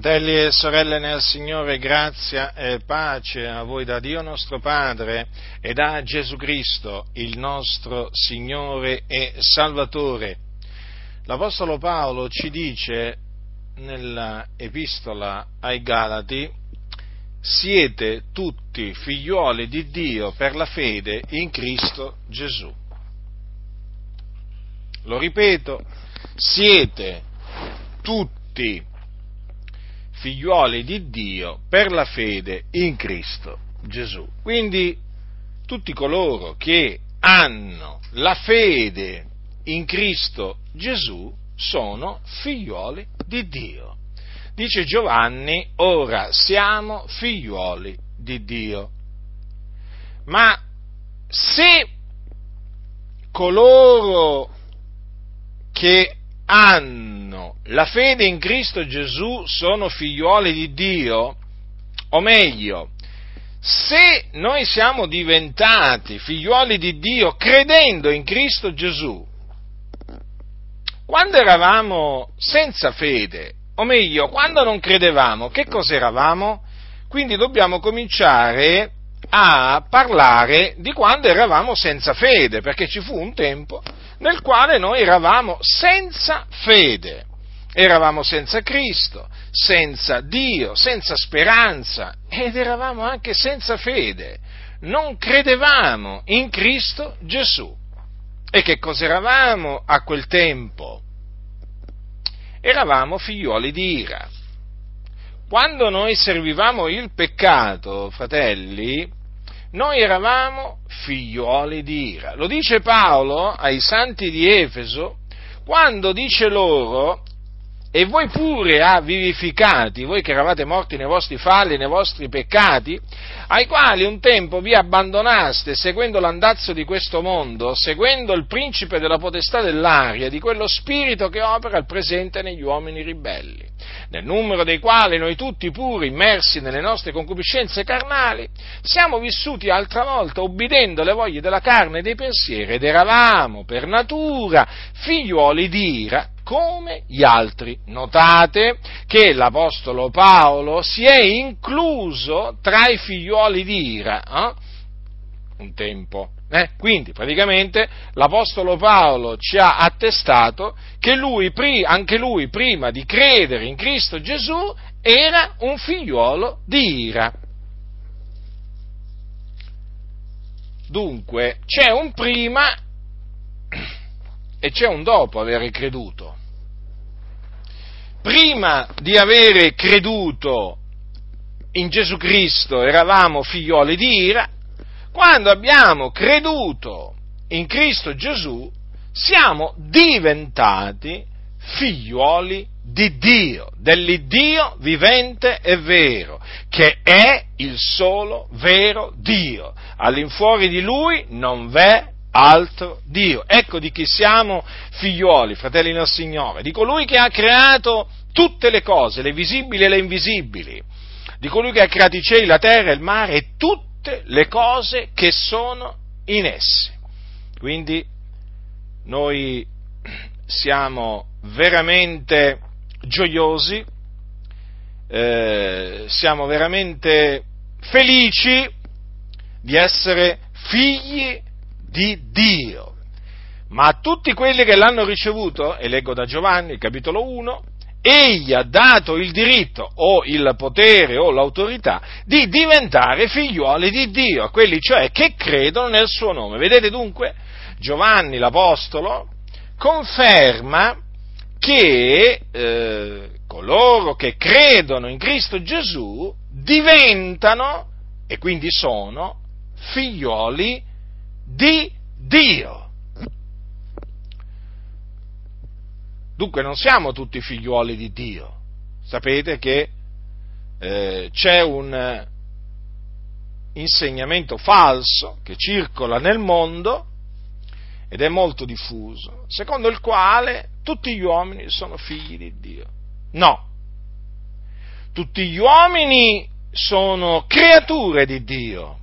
Fratelli e sorelle nel Signore, grazia e pace a voi da Dio nostro Padre e da Gesù Cristo, il nostro Signore e Salvatore. L'Apostolo Paolo ci dice nella epistola ai Galati, siete tutti figliuoli di Dio per la fede in Cristo Gesù. Lo ripeto, siete tutti figliuoli di Dio per la fede in Cristo Gesù. Quindi tutti coloro che hanno la fede in Cristo Gesù sono figliuoli di Dio. Dice Giovanni, ora siamo figliuoli di Dio. Ma se coloro che hanno la fede in Cristo Gesù sono figliuoli di Dio, o meglio, se noi siamo diventati figliuoli di Dio credendo in Cristo Gesù, quando eravamo senza fede, o meglio, quando non credevamo, che cosa eravamo? Quindi dobbiamo cominciare a parlare di quando eravamo senza fede, perché ci fu un tempo nel quale noi eravamo senza fede, eravamo senza Cristo, senza Dio, senza speranza ed eravamo anche senza fede, non credevamo in Cristo Gesù. E che cosa eravamo a quel tempo? Eravamo figlioli di ira. Quando noi servivamo il peccato, fratelli, noi eravamo figliuoli di ira. Lo dice Paolo ai santi di Efeso quando dice loro e voi pure ha vivificati, voi che eravate morti nei vostri falli, nei vostri peccati, ai quali un tempo vi abbandonaste seguendo l'andazzo di questo mondo, seguendo il principe della potestà dell'aria, di quello spirito che opera al presente negli uomini ribelli, nel numero dei quali noi tutti pure, immersi nelle nostre concupiscenze carnali, siamo vissuti altra volta obbedendo alle voglie della carne e dei pensieri ed eravamo per natura figliuoli di ira come gli altri. Notate che l'Apostolo Paolo si è incluso tra i figlioli di Ira, eh? un tempo. Eh? Quindi praticamente l'Apostolo Paolo ci ha attestato che lui, anche lui, prima di credere in Cristo Gesù, era un figliuolo di Ira. Dunque, c'è un prima e c'è un dopo aver creduto prima di avere creduto in Gesù Cristo eravamo figlioli di ira, quando abbiamo creduto in Cristo Gesù siamo diventati figlioli di Dio, dell'Iddio vivente e vero, che è il solo vero Dio. All'infuori di Lui non v'è altro Dio. Ecco di chi siamo figlioli, fratelli del Signore, di colui che ha creato tutte le cose, le visibili e le invisibili, di colui che ha creato i cieli, la terra, il mare e tutte le cose che sono in esse. Quindi noi siamo veramente gioiosi, eh, siamo veramente felici di essere figli di Dio. Ma a tutti quelli che l'hanno ricevuto, e leggo da Giovanni, capitolo 1, egli ha dato il diritto o il potere o l'autorità di diventare figliuoli di Dio, a quelli cioè che credono nel suo nome. Vedete dunque, Giovanni l'Apostolo conferma che eh, coloro che credono in Cristo Gesù diventano e quindi sono figlioli di Dio. Dunque non siamo tutti figliuoli di Dio. Sapete che eh, c'è un insegnamento falso che circola nel mondo ed è molto diffuso, secondo il quale tutti gli uomini sono figli di Dio. No, tutti gli uomini sono creature di Dio,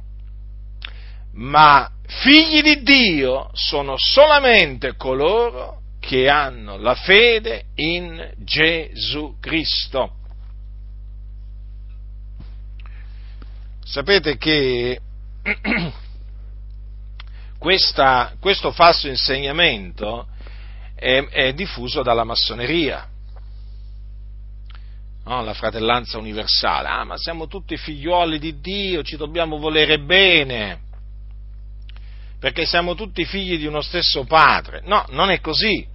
ma figli di Dio sono solamente coloro che hanno la fede in Gesù Cristo. sapete che questa, questo falso insegnamento è, è diffuso dalla massoneria. No, la fratellanza universale, ah ma siamo tutti figliuoli di Dio, ci dobbiamo volere bene, perché siamo tutti figli di uno stesso padre. No, non è così.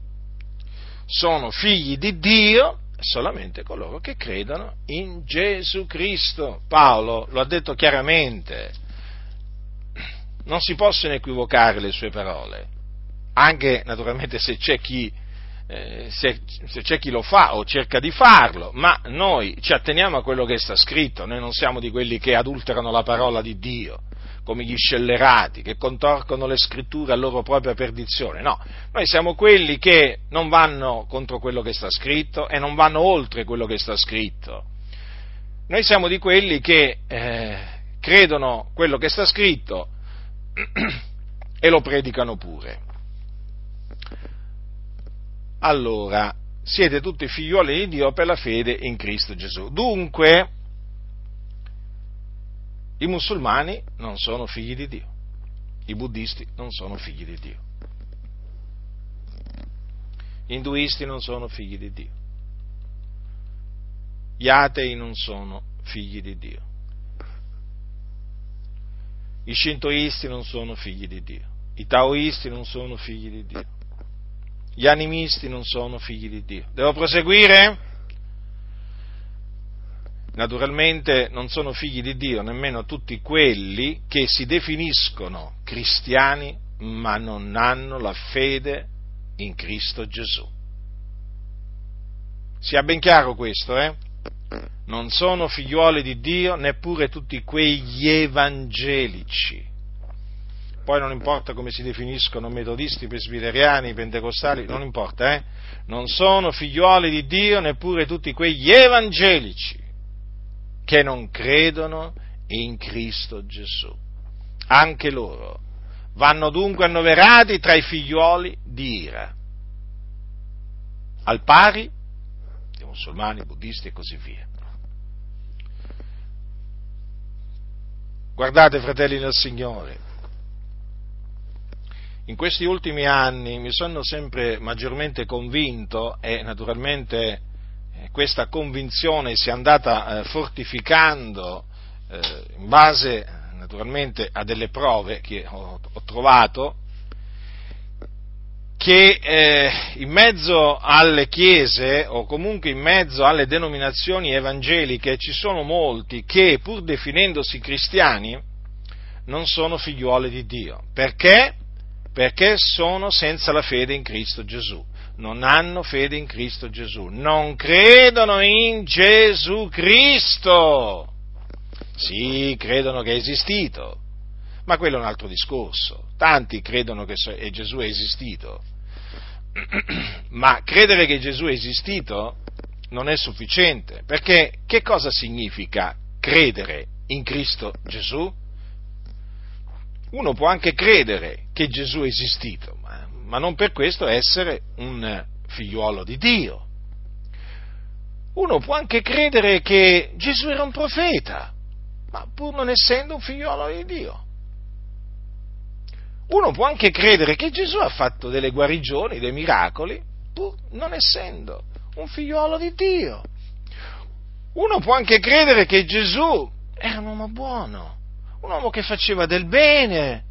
Sono figli di Dio solamente coloro che credono in Gesù Cristo. Paolo lo ha detto chiaramente, non si possono equivocare le sue parole, anche naturalmente se c'è chi eh, se, se, c'è chi lo fa o cerca di farlo, ma noi ci atteniamo a quello che sta scritto, noi non siamo di quelli che adulterano la parola di Dio, come gli scellerati, che contorcono le scritture a loro propria perdizione, no, noi siamo quelli che non vanno contro quello che sta scritto e non vanno oltre quello che sta scritto. Noi siamo di quelli che eh, credono quello che sta scritto e lo predicano pure allora siete tutti figlioli di Dio per la fede in Cristo Gesù. Dunque, i musulmani non sono figli di Dio, i buddisti non sono figli di Dio, gli induisti non sono figli di Dio, gli atei non sono figli di Dio, i shintoisti non sono figli di Dio, i taoisti non sono figli di Dio. Gli animisti non sono figli di Dio. Devo proseguire? Naturalmente non sono figli di Dio nemmeno tutti quelli che si definiscono cristiani ma non hanno la fede in Cristo Gesù. Sia ben chiaro questo, eh? Non sono figliuoli di Dio neppure tutti quegli evangelici poi non importa come si definiscono metodisti, presbiteriani, pentecostali, non importa, eh? non sono figliuoli di Dio neppure tutti quegli evangelici che non credono in Cristo Gesù. Anche loro vanno dunque annoverati tra i figliuoli di ira, al pari di musulmani, buddisti e così via. Guardate, fratelli del Signore, in questi ultimi anni mi sono sempre maggiormente convinto e naturalmente questa convinzione si è andata eh, fortificando eh, in base naturalmente a delle prove che ho, trovato che eh, in mezzo alle chiese o comunque in mezzo alle denominazioni evangeliche ci sono molti che pur definendosi cristiani non sono figliuoli di Dio. Perché? perché sono senza la fede in Cristo Gesù. Non hanno fede in Cristo Gesù, non credono in Gesù Cristo. Sì, credono che è esistito, ma quello è un altro discorso. Tanti credono che Gesù è esistito, ma credere che Gesù è esistito non è sufficiente, perché che cosa significa credere in Cristo Gesù? uno può anche credere che Gesù è esistito, ma, non per questo essere un figliuolo di Dio. Uno può anche credere che Gesù era un profeta, ma pur non essendo un figliuolo di Dio. Uno può anche credere che Gesù ha fatto delle guarigioni, dei miracoli, pur non essendo un figliuolo di Dio. Uno può anche credere che Gesù era un uomo buono, un uomo che faceva del bene,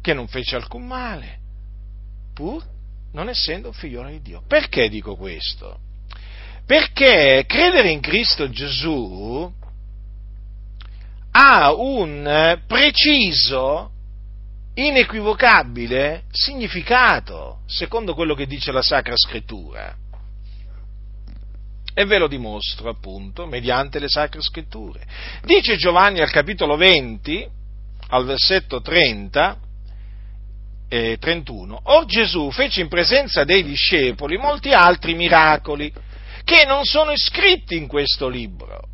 che non fece alcun male, pur non essendo un figliolo di Dio. Perché dico questo? Perché credere in Cristo Gesù ha un preciso, inequivocabile significato, secondo quello che dice la Sacra Scrittura. E ve lo dimostro appunto mediante le sacre scritture. Dice Giovanni al capitolo 20, al versetto 30 e 31, Or Gesù fece in presenza dei discepoli molti altri miracoli che non sono iscritti in questo libro.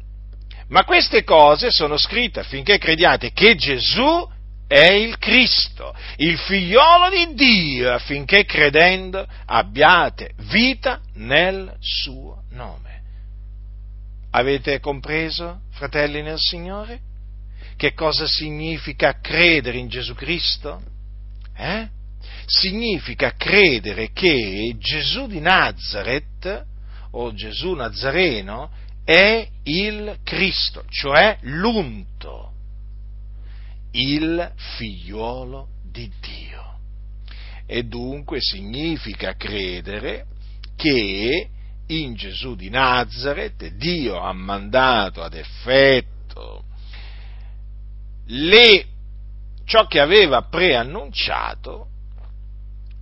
Ma queste cose sono scritte affinché crediate che Gesù è il Cristo, il figliolo di Dio, affinché credendo abbiate vita nel suo nome. Avete compreso, fratelli nel Signore? che cosa significa credere in Gesù Cristo? Eh? Significa credere che Gesù di Nazareth o Gesù Nazareno è il Cristo, cioè l'unto, il figliuolo di Dio. E dunque significa credere che in Gesù di Nazareth Dio ha mandato ad effetto le, ciò che aveva preannunciato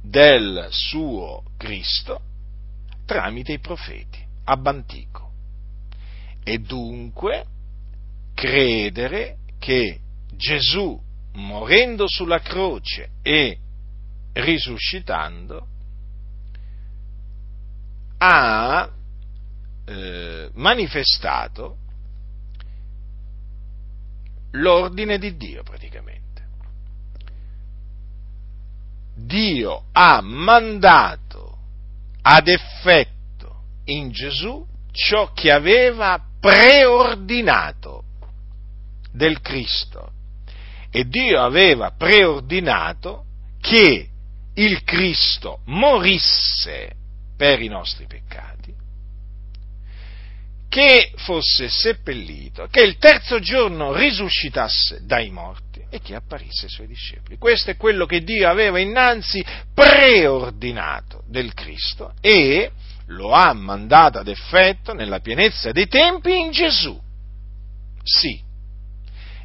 del suo Cristo tramite i profeti ab antico. E dunque credere che Gesù, morendo sulla croce e risuscitando, ha eh, manifestato l'ordine di Dio praticamente. Dio ha mandato ad effetto in Gesù ciò che aveva preordinato del Cristo. E Dio aveva preordinato che il Cristo morisse per i nostri peccati, che fosse seppellito, che il terzo giorno risuscitasse dai morti e che apparisse ai suoi discepoli. Questo è quello che Dio aveva innanzi preordinato del Cristo e lo ha mandato ad effetto nella pienezza dei tempi in Gesù. Sì,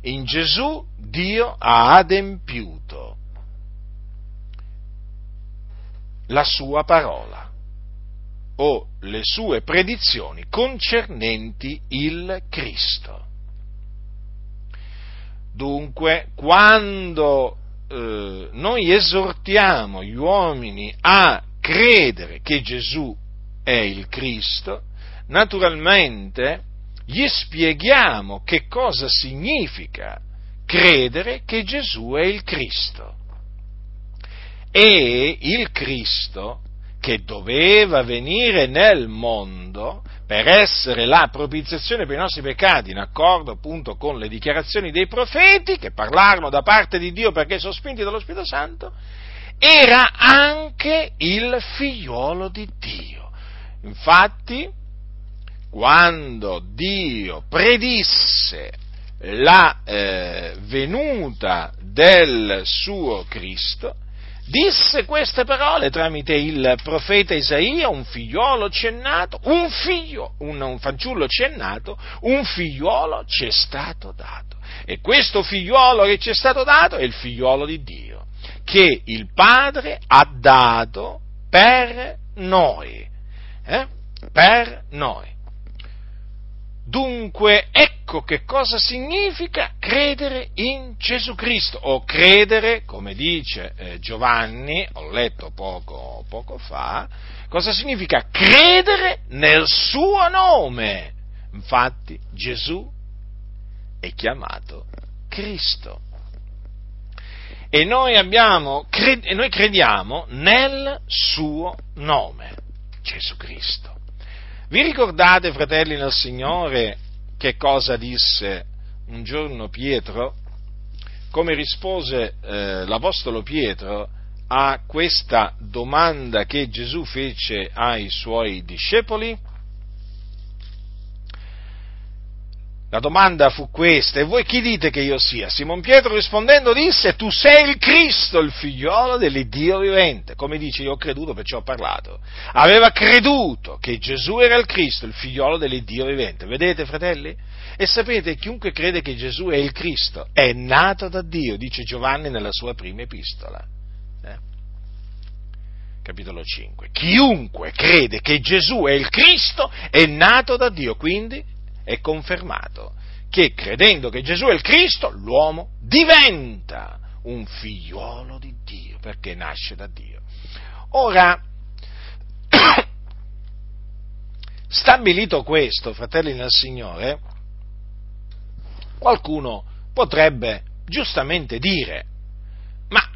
in Gesù Dio ha adempiuto la sua parola o le sue predizioni concernenti il Cristo. Dunque, quando eh, noi esortiamo gli uomini a credere che Gesù è il Cristo, naturalmente gli spieghiamo che cosa significa credere che Gesù è il Cristo. E il Cristo che doveva venire nel mondo per essere la propiziazione per i nostri peccati, in accordo appunto con le dichiarazioni dei profeti che parlarono da parte di Dio perché sospinti dallo Spirito Santo, era anche il figliuolo di Dio. Infatti, quando Dio predisse la eh, venuta del suo Cristo, disse queste parole tramite il profeta Isaia, un figliolo ci è nato, un figlio, un, un fanciullo ci è nato, un figliolo ci è stato dato. E questo figliolo che ci è stato dato è il figliolo di Dio, che il Padre ha dato per noi. Eh? Per noi. Dunque, ecco che cosa significa credere in Gesù Cristo, o credere, come dice eh, Giovanni, ho letto poco, poco fa, cosa significa credere nel suo nome. Infatti Gesù è chiamato Cristo. E noi, abbiamo, e noi crediamo nel suo nome, Gesù Cristo. Vi ricordate, fratelli nel Signore, che cosa disse un giorno Pietro? Come rispose eh, l'Apostolo Pietro a questa domanda che Gesù fece ai suoi discepoli? La domanda fu questa, e voi chi dite che io sia? Simon Pietro rispondendo disse, tu sei il Cristo, il figliolo dell'Iddio vivente. Come dice, io ho creduto, perciò ho parlato. Aveva creduto che Gesù era il Cristo, il figliolo dell'Iddio vivente. Vedete, fratelli? E sapete, chiunque crede che Gesù è il Cristo è nato da Dio, dice Giovanni nella sua prima epistola. Eh? Capitolo 5. Chiunque crede che Gesù è il Cristo è nato da Dio, quindi è confermato che credendo che Gesù è il Cristo, l'uomo diventa un figliuolo di Dio, perché nasce da Dio. Ora, stabilito questo, fratelli nel Signore, qualcuno potrebbe giustamente dire, ma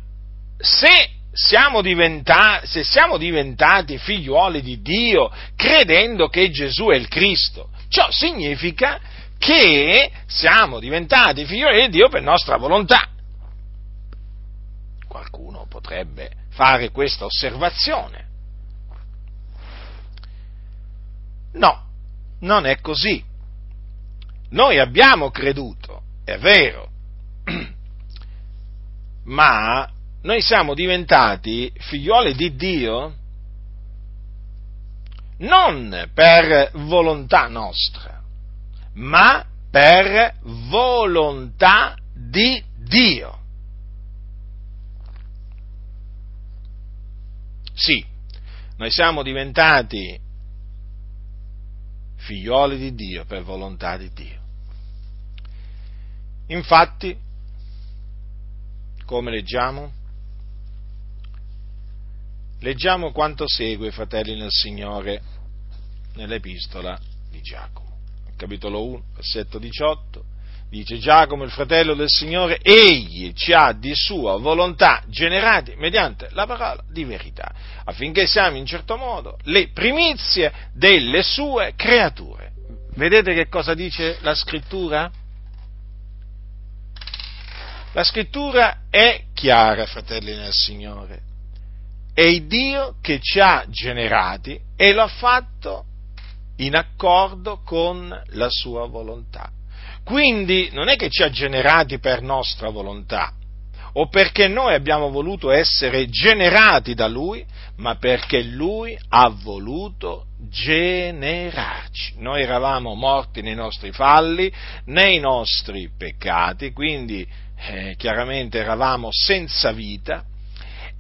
se siamo diventati, se siamo diventati figliuoli di Dio credendo che Gesù è il Cristo, Ciò significa che siamo diventati figlioli di Dio per nostra volontà. Qualcuno potrebbe fare questa osservazione. No, non è così. Noi abbiamo creduto, è vero, ma noi siamo diventati figlioli di Dio non per volontà nostra, ma per volontà di Dio. Sì, noi siamo diventati figlioli di Dio per volontà di Dio. Infatti, come leggiamo? Leggiamo quanto segue, fratelli nel Signore, nell'epistola di Giacomo. Capitolo 1, versetto 18, dice Giacomo, il fratello del Signore, egli ci ha di sua volontà generati mediante la parola di verità, affinché siamo in certo modo le primizie delle sue creature. Vedete che cosa dice la scrittura? La scrittura è chiara, fratelli nel Signore. È il Dio che ci ha generati e lo ha fatto in accordo con la sua volontà. Quindi non è che ci ha generati per nostra volontà o perché noi abbiamo voluto essere generati da Lui, ma perché Lui ha voluto generarci. Noi eravamo morti nei nostri falli, nei nostri peccati, quindi eh, chiaramente eravamo senza vita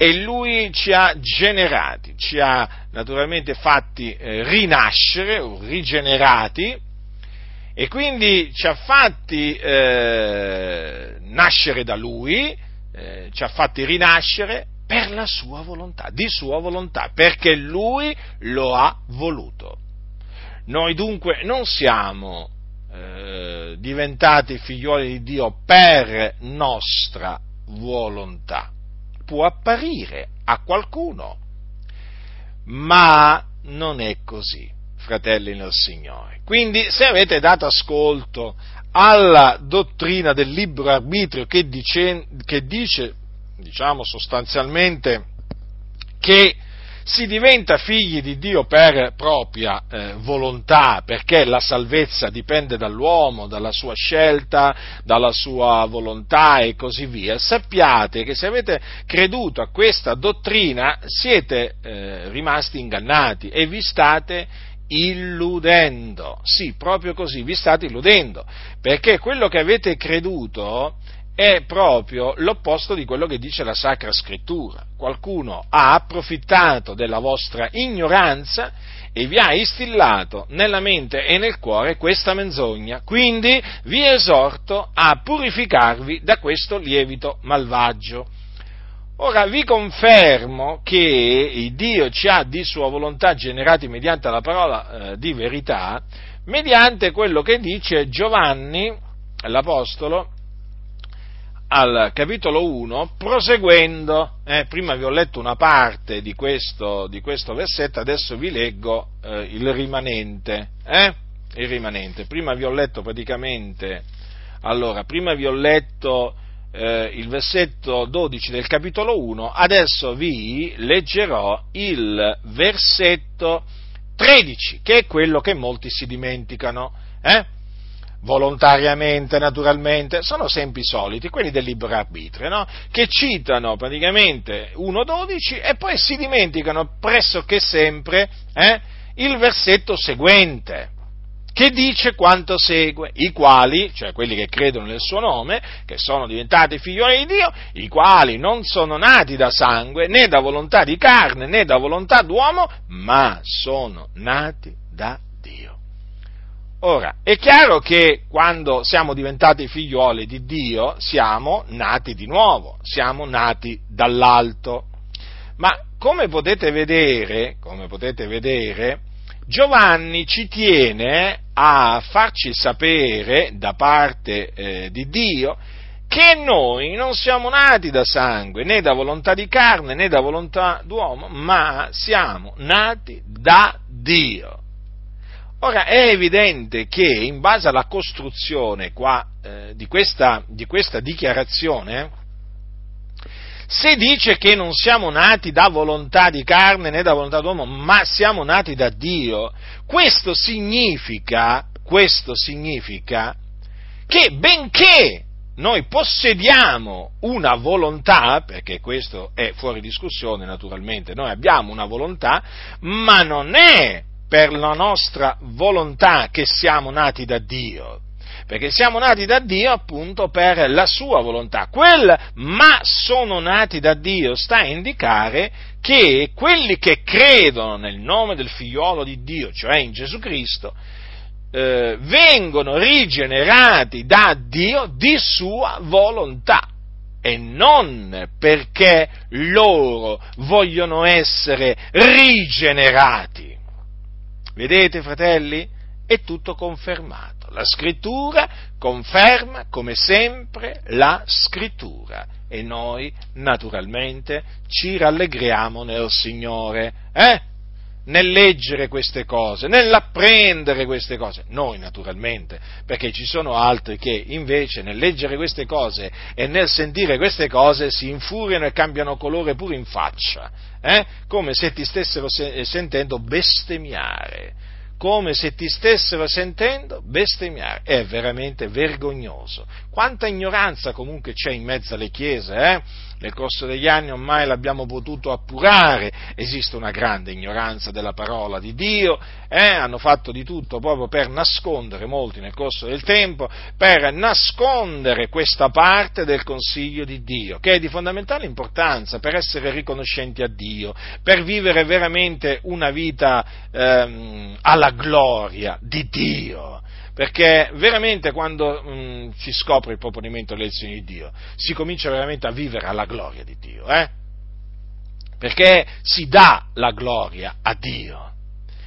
e lui ci ha generati, ci ha naturalmente fatti eh, rinascere rigenerati e quindi ci ha fatti eh, nascere da lui, eh, ci ha fatti rinascere per la sua volontà, di sua volontà, perché lui lo ha voluto. Noi dunque non siamo eh, diventati figlioli di Dio per nostra volontà può apparire a qualcuno, ma non è così, fratelli nel Signore. Quindi se avete dato ascolto alla dottrina del libero arbitrio che dice, che dice diciamo sostanzialmente, che si diventa figli di Dio per propria eh, volontà, perché la salvezza dipende dall'uomo, dalla sua scelta, dalla sua volontà e così via. Sappiate che se avete creduto a questa dottrina siete eh, rimasti ingannati e vi state illudendo. Sì, proprio così, vi state illudendo, perché quello che avete creduto è proprio l'opposto di quello che dice la Sacra Scrittura. Qualcuno ha approfittato della vostra ignoranza e vi ha istillato nella mente e nel cuore questa menzogna. Quindi vi esorto a purificarvi da questo lievito malvagio. Ora vi confermo che Dio ci ha di sua volontà generati mediante la parola eh, di verità, mediante quello che dice Giovanni, l'Apostolo, al capitolo 1, proseguendo, eh, prima vi ho letto una parte di questo, di questo versetto, adesso vi leggo eh, il rimanente, eh? il rimanente. Prima vi ho letto praticamente, allora, prima vi ho letto eh, il versetto 12 del capitolo 1, adesso vi leggerò il versetto 13, che è quello che molti si dimenticano. Volontariamente, naturalmente, sono sempre i soliti, quelli del libero arbitrio, no? che citano praticamente 1.12 e poi si dimenticano pressoché sempre eh, il versetto seguente che dice quanto segue, i quali, cioè quelli che credono nel suo nome, che sono diventati figlioli di Dio, i quali non sono nati da sangue, né da volontà di carne, né da volontà d'uomo, ma sono nati da Dio. Ora, è chiaro che quando siamo diventati figlioli di Dio siamo nati di nuovo, siamo nati dall'alto. Ma come potete vedere, come potete vedere, Giovanni ci tiene a farci sapere da parte eh, di Dio che noi non siamo nati da sangue, né da volontà di carne, né da volontà d'uomo, ma siamo nati da Dio. Ora è evidente che in base alla costruzione qua, eh, di, questa, di, questa, dichiarazione, se dice che non siamo nati da volontà di carne né da volontà d'uomo, ma siamo nati da Dio, questo significa, questo significa che benché noi possediamo una volontà, perché questo è fuori discussione naturalmente, noi abbiamo una volontà, ma non è per la nostra volontà che siamo nati da Dio, perché siamo nati da Dio appunto per la sua volontà. Quel ma sono nati da Dio sta a indicare che quelli che credono nel nome del figliuolo di Dio, cioè in Gesù Cristo, eh, vengono rigenerati da Dio di sua volontà e non perché loro vogliono essere rigenerati. Vedete, fratelli? È tutto confermato. La scrittura conferma, come sempre, la scrittura. E noi, naturalmente, ci rallegriamo nel Signore. Eh? Nel leggere queste cose, nell'apprendere queste cose. Noi naturalmente, perché ci sono altri che invece nel leggere queste cose e nel sentire queste cose si infuriano e cambiano colore pure in faccia, eh? come se ti stessero se- sentendo bestemmiare come se ti stessero sentendo bestemmiare. È veramente vergognoso. Quanta ignoranza comunque c'è in mezzo alle chiese, eh? Nel corso degli anni ormai l'abbiamo potuto appurare, esiste una grande ignoranza della parola di Dio, eh? hanno fatto di tutto proprio per nascondere, molti nel corso del tempo, per nascondere questa parte del consiglio di Dio, che è di fondamentale importanza per essere riconoscenti a Dio, per vivere veramente una vita ehm, alla gloria di Dio perché veramente quando mh, mm, si scopre il proponimento delle lezioni di Dio, si comincia veramente a vivere alla gloria di Dio, eh? perché si dà la gloria a Dio.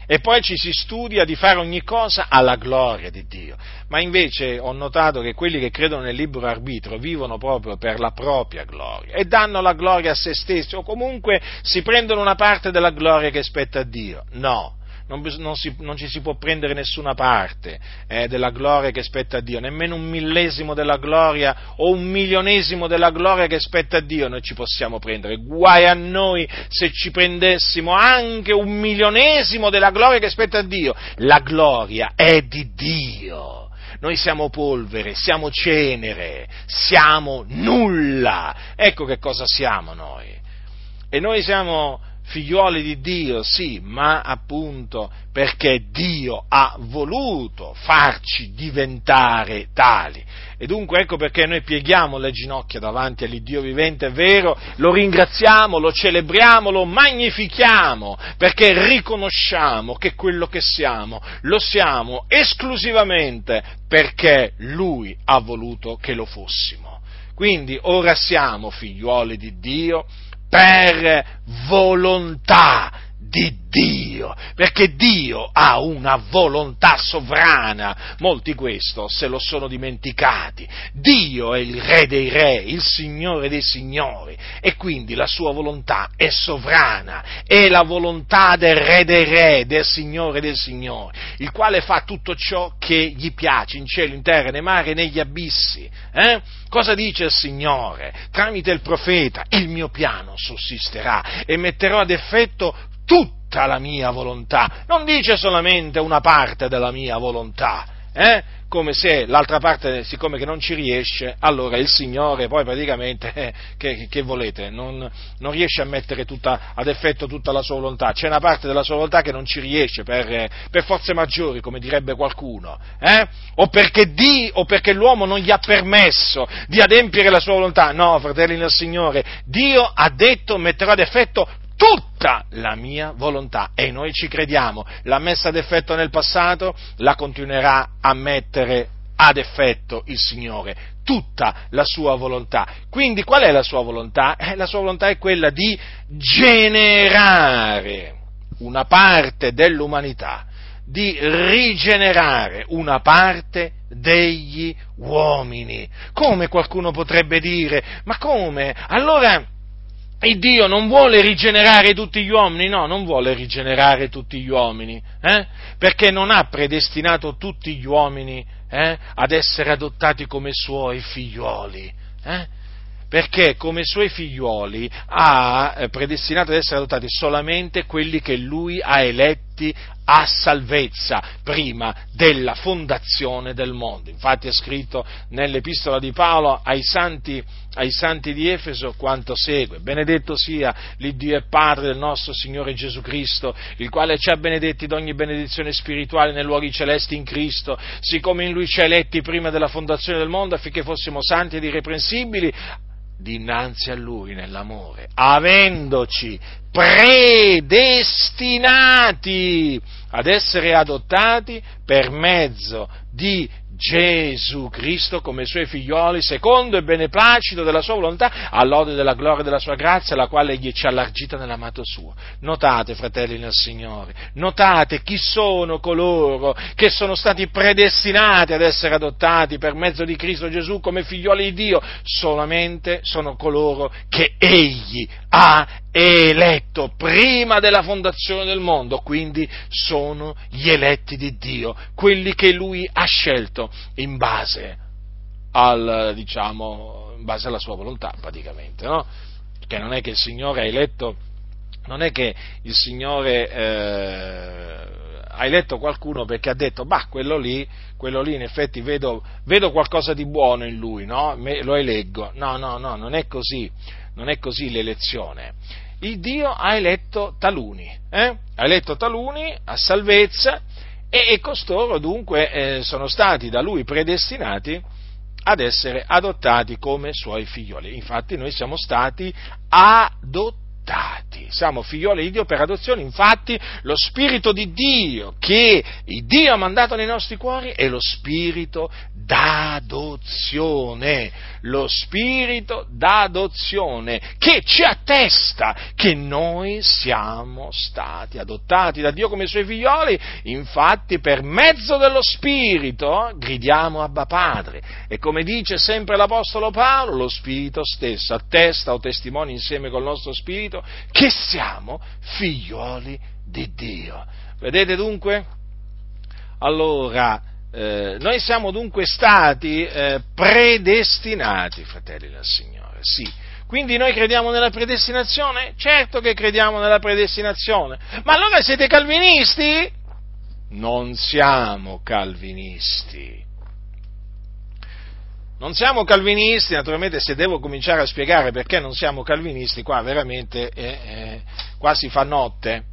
E poi ci si studia di fare ogni cosa alla gloria di Dio. Ma invece ho notato che quelli che credono nel libero arbitro vivono proprio per la propria gloria e danno la gloria a se stessi o comunque si prendono una parte della gloria che spetta a Dio. No, non, non, si, non, ci si può prendere nessuna parte eh, della gloria che spetta a Dio, nemmeno un millesimo della gloria o un milionesimo della gloria che spetta a Dio noi ci possiamo prendere. Guai a noi se ci prendessimo anche un milionesimo della gloria che spetta a Dio. La gloria è di Dio. Noi siamo polvere, siamo cenere, siamo nulla. Ecco che cosa siamo noi. E noi siamo figliuoli di Dio, sì, ma appunto perché Dio ha voluto farci diventare tali. E dunque ecco perché noi pieghiamo le ginocchia davanti all'Iddio vivente, è vero, lo ringraziamo, lo celebriamo, lo magnifichiamo, perché riconosciamo che quello che siamo lo siamo esclusivamente perché Lui ha voluto che lo fossimo. Quindi ora siamo figliuoli di Dio, per volontà di Dio, perché Dio ha una volontà sovrana, molti questo se lo sono dimenticati, Dio è il Re dei Re, il Signore dei Signori e quindi la sua volontà è sovrana, è la volontà del Re dei Re, del Signore dei Signori, il quale fa tutto ciò che gli piace in cielo, in terra, nei mari negli abissi. Eh? Cosa dice il Signore? Tramite il profeta, il mio piano sussisterà e metterò ad effetto tutta la mia volontà, non dice solamente una parte della mia volontà, eh? come se l'altra parte, siccome che non ci riesce, allora il Signore poi praticamente, eh, che, che, volete, non, non, riesce a mettere tutta, ad effetto tutta la sua volontà, c'è una parte della sua volontà che non ci riesce per, per forze maggiori, come direbbe qualcuno, eh? o, perché di, o perché l'uomo non gli ha permesso di adempiere la sua volontà, no, fratelli del Signore, Dio ha detto metterò ad effetto tutta la mia volontà e noi ci crediamo. L'ha messa ad effetto nel passato, la continuerà a mettere ad effetto il Signore, tutta la sua volontà. Quindi qual è la sua volontà? Eh, la sua volontà è quella di generare una parte dell'umanità, di rigenerare una parte degli uomini. Come qualcuno potrebbe dire? Ma come? Allora il Dio non vuole rigenerare tutti gli uomini, no, non vuole rigenerare tutti gli uomini, eh? perché non ha predestinato tutti gli uomini eh? ad essere adottati come suoi figlioli. Eh? perché come suoi figlioli ha eh, predestinato ad essere adottati solamente quelli che lui ha eletti a salvezza prima della fondazione del mondo. Infatti è scritto nell'epistola di Paolo ai santi, ai santi di Efeso quanto segue. Benedetto sia l'Iddio e Padre del nostro Signore Gesù Cristo, il quale ci ha benedetti d'ogni benedizione spirituale nei luoghi celesti in Cristo, siccome in Lui ci ha eletti prima della fondazione del mondo affinché fossimo santi ed irreprensibili dinanzi a Lui nell'amore, avendoci predestinati ad essere adottati per mezzo di Gesù Cristo come suoi figlioli, secondo il beneplacito della sua volontà, all'ode della gloria della sua grazia, la quale egli ci ha allargita nell'amato suo. Notate, fratelli nel Signore, notate chi sono coloro che sono stati predestinati ad essere adottati per mezzo di Cristo Gesù come figlioli di Dio, solamente sono coloro che egli ha eletto prima della fondazione del mondo, quindi sono gli eletti di Dio, quelli che lui ha scelto in base, al, diciamo, in base alla sua volontà praticamente, no? Perché non è che il Signore ha eletto, non è che il Signore eh, ha eletto qualcuno perché ha detto, bah, quello lì, quello lì in effetti vedo, vedo qualcosa di buono in lui, no? Me, lo eleggo. No, no, no, non è così, non è così l'elezione il Dio ha eletto taluni, eh? ha eletto taluni a salvezza e, e costoro dunque eh, sono stati da lui predestinati ad essere adottati come suoi figlioli. Infatti noi siamo stati adottati adottati, siamo figlioli di Dio per adozione, infatti lo Spirito di Dio che Dio ha mandato nei nostri cuori è lo Spirito d'adozione, lo Spirito d'adozione che ci attesta che noi siamo stati adottati da Dio come suoi figlioli, infatti per mezzo dello Spirito gridiamo Abba Padre. E come dice sempre l'Apostolo Paolo, lo Spirito stesso attesta o testimonia insieme col nostro Spirito Spirito che siamo figlioli di Dio. Vedete dunque? Allora, eh, noi siamo dunque stati eh, predestinati, fratelli del Signore, sì. Quindi noi crediamo nella predestinazione? Certo che crediamo nella predestinazione. Ma allora siete calvinisti? Non siamo calvinisti. Non siamo calvinisti, naturalmente se devo cominciare a spiegare perché non siamo calvinisti, qua veramente eh, eh, qua si fa notte,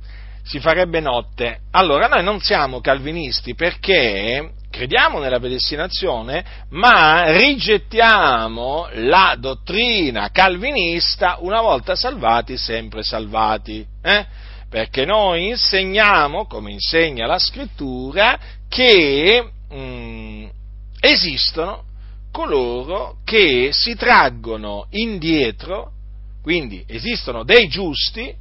si farebbe notte. Allora, noi non siamo calvinisti perché crediamo nella predestinazione, ma rigettiamo la dottrina calvinista una volta salvati, sempre salvati. Eh? Perché noi insegniamo, come insegna la scrittura, che mh, mm, esistono coloro che si traggono indietro, quindi esistono dei giusti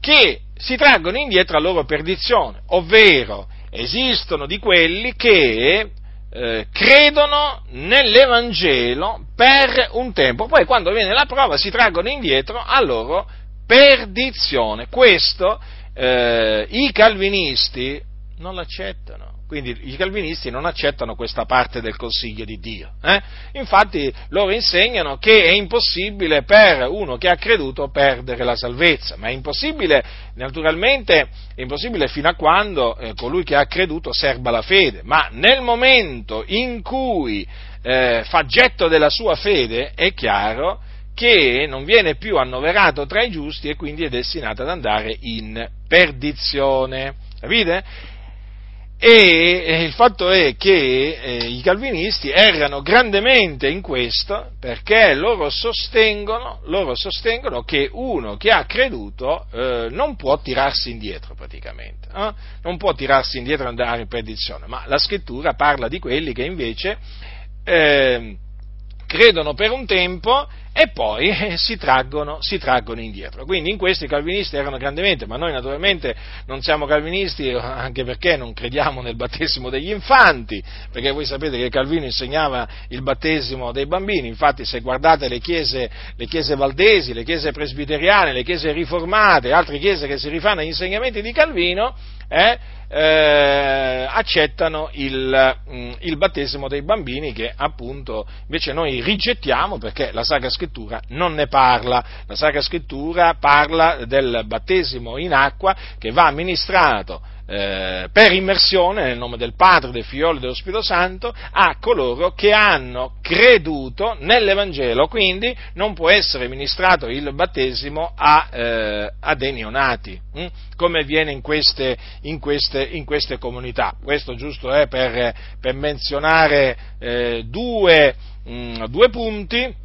che si traggono indietro a loro perdizione, ovvero esistono di quelli che eh, credono nell'Evangelo per un tempo, poi quando viene la prova si traggono indietro a loro perdizione. Questo eh, i calvinisti non l'accettano. Quindi i calvinisti non accettano questa parte del consiglio di Dio. Eh? Infatti loro insegnano che è impossibile per uno che ha creduto perdere la salvezza, ma è impossibile, naturalmente, è impossibile fino a quando eh, colui che ha creduto serba la fede, ma nel momento in cui eh, fa getto della sua fede è chiaro che non viene più annoverato tra i giusti e quindi è destinato ad andare in perdizione. Capite? E il fatto è che eh, i calvinisti errano grandemente in questo perché loro sostengono, loro sostengono che uno che ha creduto eh, non può tirarsi indietro praticamente, eh? non può tirarsi indietro e andare in perdizione, ma la scrittura parla di quelli che invece ehm, credono per un tempo e poi eh, si, traggono, si, traggono, indietro. Quindi in questo i calvinisti erano grandemente, ma noi naturalmente non siamo calvinisti anche perché non crediamo nel battesimo degli infanti, perché voi sapete che Calvino insegnava il battesimo dei bambini, infatti se guardate le chiese, le chiese valdesi, le chiese presbiteriane, le chiese riformate, altre chiese che si rifanno agli insegnamenti di Calvino, eh, eh, accettano il, mm, il, battesimo dei bambini che appunto invece noi rigettiamo perché la Sacra Scrittura non ne parla. La Sacra Scrittura parla del battesimo in acqua che va amministrato eh, per immersione nel nome del Padre, del Figlio e dello Spirito Santo a coloro che hanno creduto nell'Evangelo, quindi non può essere ministrato il battesimo a, eh, a dei neonati, hm? come avviene in queste, in, queste, in queste, comunità. Questo giusto è per, per menzionare eh, due, mh, hm, due punti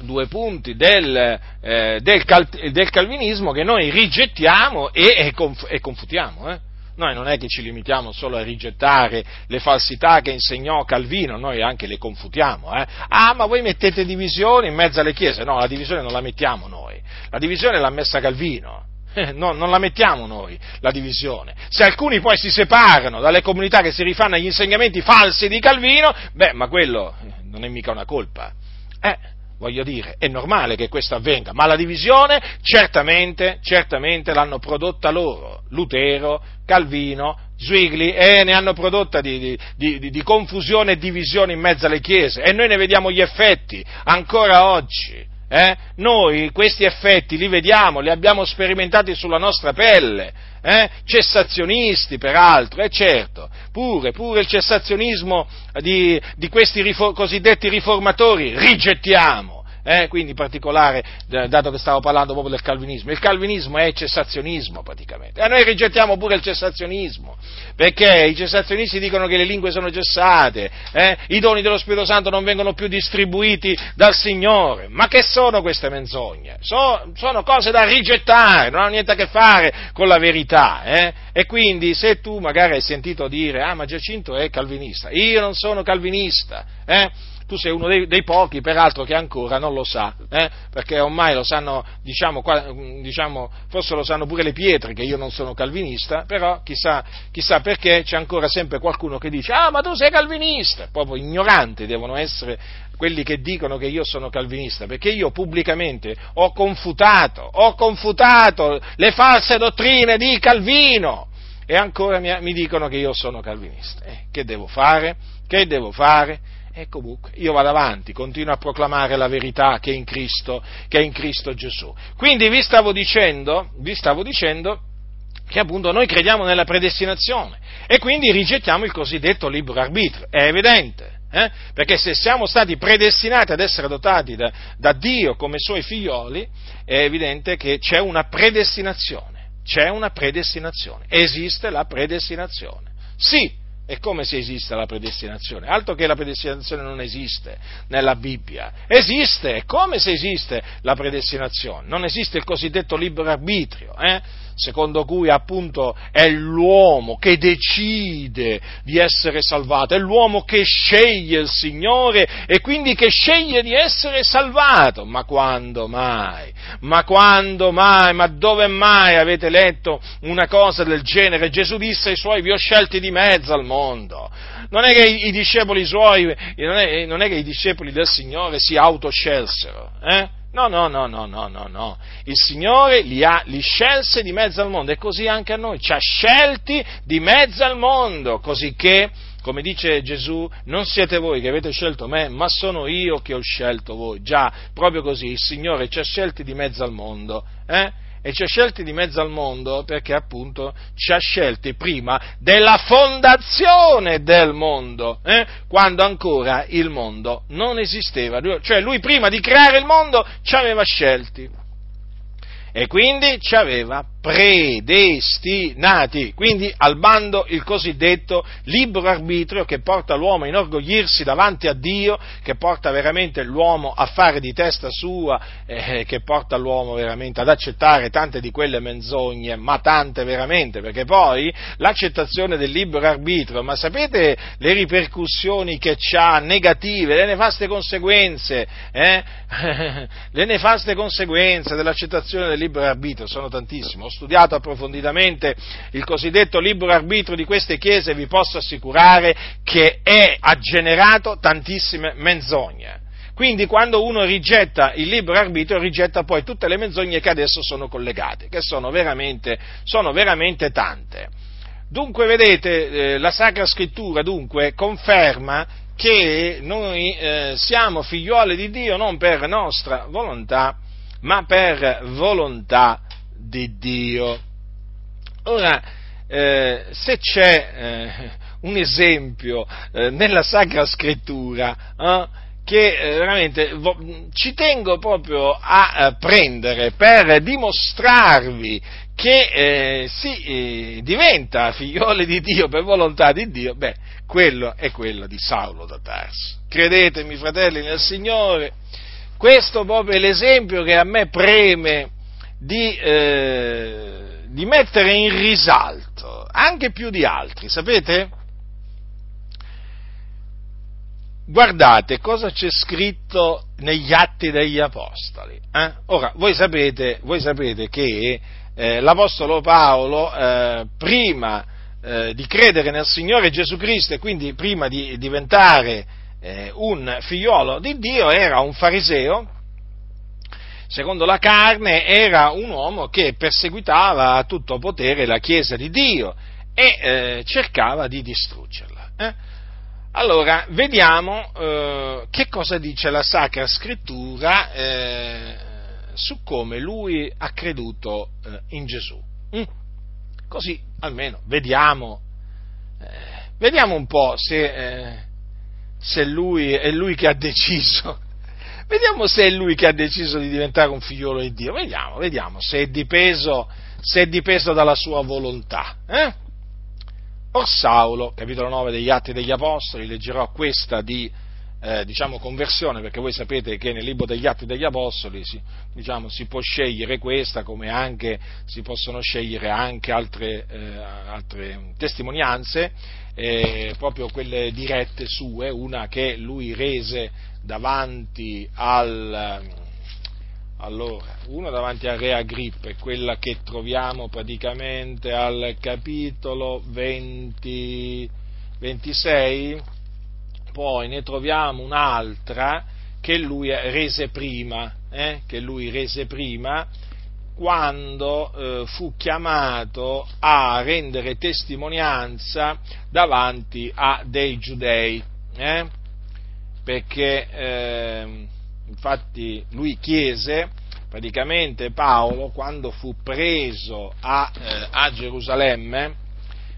due punti del, eh, del, cal, del, calvinismo che noi rigettiamo e, e, conf, e confutiamo. Eh? Noi non è che ci limitiamo solo a rigettare le falsità che insegnò Calvino, noi anche le confutiamo. Eh? Ah, ma voi mettete divisioni in mezzo alle chiese? No, la divisione non la mettiamo noi, la divisione l'ha messa Calvino. Eh, no, non la mettiamo noi, la divisione. Se alcuni poi si separano dalle comunità che si rifanno agli insegnamenti falsi di Calvino, beh, ma quello eh, non è mica una colpa. Eh, voglio dire, è normale che questo avvenga, ma la divisione certamente, certamente l'hanno prodotta loro, Lutero, Calvino, Zwigli, e ne hanno prodotta di, di, di, di, confusione e divisione in mezzo alle chiese, e noi ne vediamo gli effetti ancora oggi. Eh? Noi questi effetti li vediamo, li abbiamo sperimentati sulla nostra pelle, eh? cessazionisti peraltro, e eh certo, pure, pure il cessazionismo di, di questi rifo- cosiddetti riformatori rigettiamo eh? quindi in particolare, dato che stavo parlando proprio del calvinismo, il calvinismo è cessazionismo praticamente, e noi rigettiamo pure il cessazionismo, perché i cessazionisti dicono che le lingue sono cessate, eh? i doni dello Spirito Santo non vengono più distribuiti dal Signore, ma che sono queste menzogne? So, sono cose da rigettare, non hanno niente a che fare con la verità, eh? e quindi se tu magari hai sentito dire, ah ma Giacinto è calvinista, io non sono calvinista, eh? Tu sei uno dei, dei, pochi, peraltro, che ancora non lo sa, eh? perché ormai lo sanno, diciamo, qua, diciamo, forse lo sanno pure le pietre che io non sono calvinista, però chissà, chissà perché c'è ancora sempre qualcuno che dice, ah ma tu sei calvinista, proprio ignoranti devono essere quelli che dicono che io sono calvinista, perché io pubblicamente ho confutato, ho confutato le false dottrine di Calvino e ancora mi, mi dicono che io sono calvinista. Eh, che devo fare? Che devo fare? E comunque io vado avanti, continuo a proclamare la verità che è in Cristo, che è in Cristo Gesù. Quindi vi stavo dicendo, vi stavo dicendo che appunto noi crediamo nella predestinazione e quindi rigettiamo il cosiddetto libero arbitrio. È evidente, eh? perché se siamo stati predestinati ad essere dotati da, da Dio come suoi figlioli, è evidente che c'è una predestinazione, c'è una predestinazione, esiste la predestinazione. Sì, è come se esiste la predestinazione, altro che la predestinazione non esiste nella Bibbia, esiste, è come se esiste la predestinazione, non esiste il cosiddetto libero arbitrio, eh? Secondo cui appunto è l'uomo che decide di essere salvato, è l'uomo che sceglie il Signore e quindi che sceglie di essere salvato. Ma quando mai? Ma quando mai? Ma dove mai avete letto una cosa del genere? Gesù disse ai suoi, vi ho scelti di mezzo al mondo. Non è che i, discepoli suoi, non è, non è che i discepoli del Signore si autoscelsero, eh? No, no, no, no, no, no, no. Il Signore li, ha, li scelse di mezzo al mondo e così anche a noi, ci ha scelti di mezzo al mondo, così che, come dice Gesù, non siete voi che avete scelto me, ma sono io che ho scelto voi. Già, proprio così, il Signore ci ha scelti di mezzo al mondo. Eh? E ci ha scelti di mezzo al mondo perché appunto ci ha scelti prima della fondazione del mondo, eh? quando ancora il mondo non esisteva, cioè lui prima di creare il mondo ci aveva scelti. E quindi ci aveva predestinati, quindi al bando il cosiddetto libero arbitrio che porta l'uomo a inorgoglirsi davanti a Dio, che porta veramente l'uomo a fare di testa sua, eh, che porta l'uomo veramente ad accettare tante di quelle menzogne, ma tante veramente, perché poi l'accettazione del libero arbitrio, ma sapete le ripercussioni che ha negative, le nefaste conseguenze, eh? le nefaste conseguenze dell'accettazione del libero arbitrio sono tantissime. Ho studiato approfonditamente il cosiddetto libero arbitrio di queste chiese e vi posso assicurare che è, ha generato tantissime menzogne. Quindi quando uno rigetta il libero arbitrio, rigetta poi tutte le menzogne che adesso sono collegate, che sono veramente, sono veramente tante. Dunque, vedete, eh, la Sacra Scrittura dunque conferma che noi eh, siamo figlioli di Dio non per nostra volontà, ma per volontà di Dio. Ora, eh, se c'è eh, un esempio eh, nella Sacra Scrittura eh, che eh, veramente vo- ci tengo proprio a, a prendere per dimostrarvi che eh, si diventa figlioli di Dio per volontà di Dio, beh, quello è quello di Saulo da Tarso. Credetemi, fratelli nel Signore, questo proprio è l'esempio che a me preme di, eh, di mettere in risalto, anche più di altri, sapete? Guardate cosa c'è scritto negli atti degli Apostoli. Eh? Ora, voi sapete, voi sapete che eh, l'Apostolo Paolo, eh, prima eh, di credere nel Signore Gesù Cristo e quindi prima di diventare eh, un figliolo di Dio, era un fariseo, secondo la carne era un uomo che perseguitava a tutto potere la Chiesa di Dio e eh, cercava di distruggerla. Eh? Allora, vediamo eh, che cosa dice la Sacra Scrittura eh, su come lui ha creduto eh, in Gesù. Mm? Così almeno vediamo, eh, vediamo un po' se, se lui è lui che ha deciso Vediamo se è lui che ha deciso di diventare un figliolo di Dio. Vediamo, vediamo se è dipeso, se è dipeso dalla sua volontà. Eh? Or Saulo, capitolo 9 degli Atti degli Apostoli, leggerò questa di eh, diciamo conversione, perché voi sapete che nel libro degli Atti degli Apostoli si, diciamo, si può scegliere questa, come anche si possono scegliere anche altre, eh, altre testimonianze, eh, proprio quelle dirette sue, una che lui rese davanti al, allora, uno davanti al re Agrippa, è quella che troviamo praticamente al capitolo 20, 26, poi ne troviamo un'altra che lui rese prima, eh, che lui rese prima quando eh, fu chiamato a rendere testimonianza davanti a dei giudei. Eh? perché eh, infatti lui chiese, praticamente Paolo, quando fu preso a, eh, a Gerusalemme,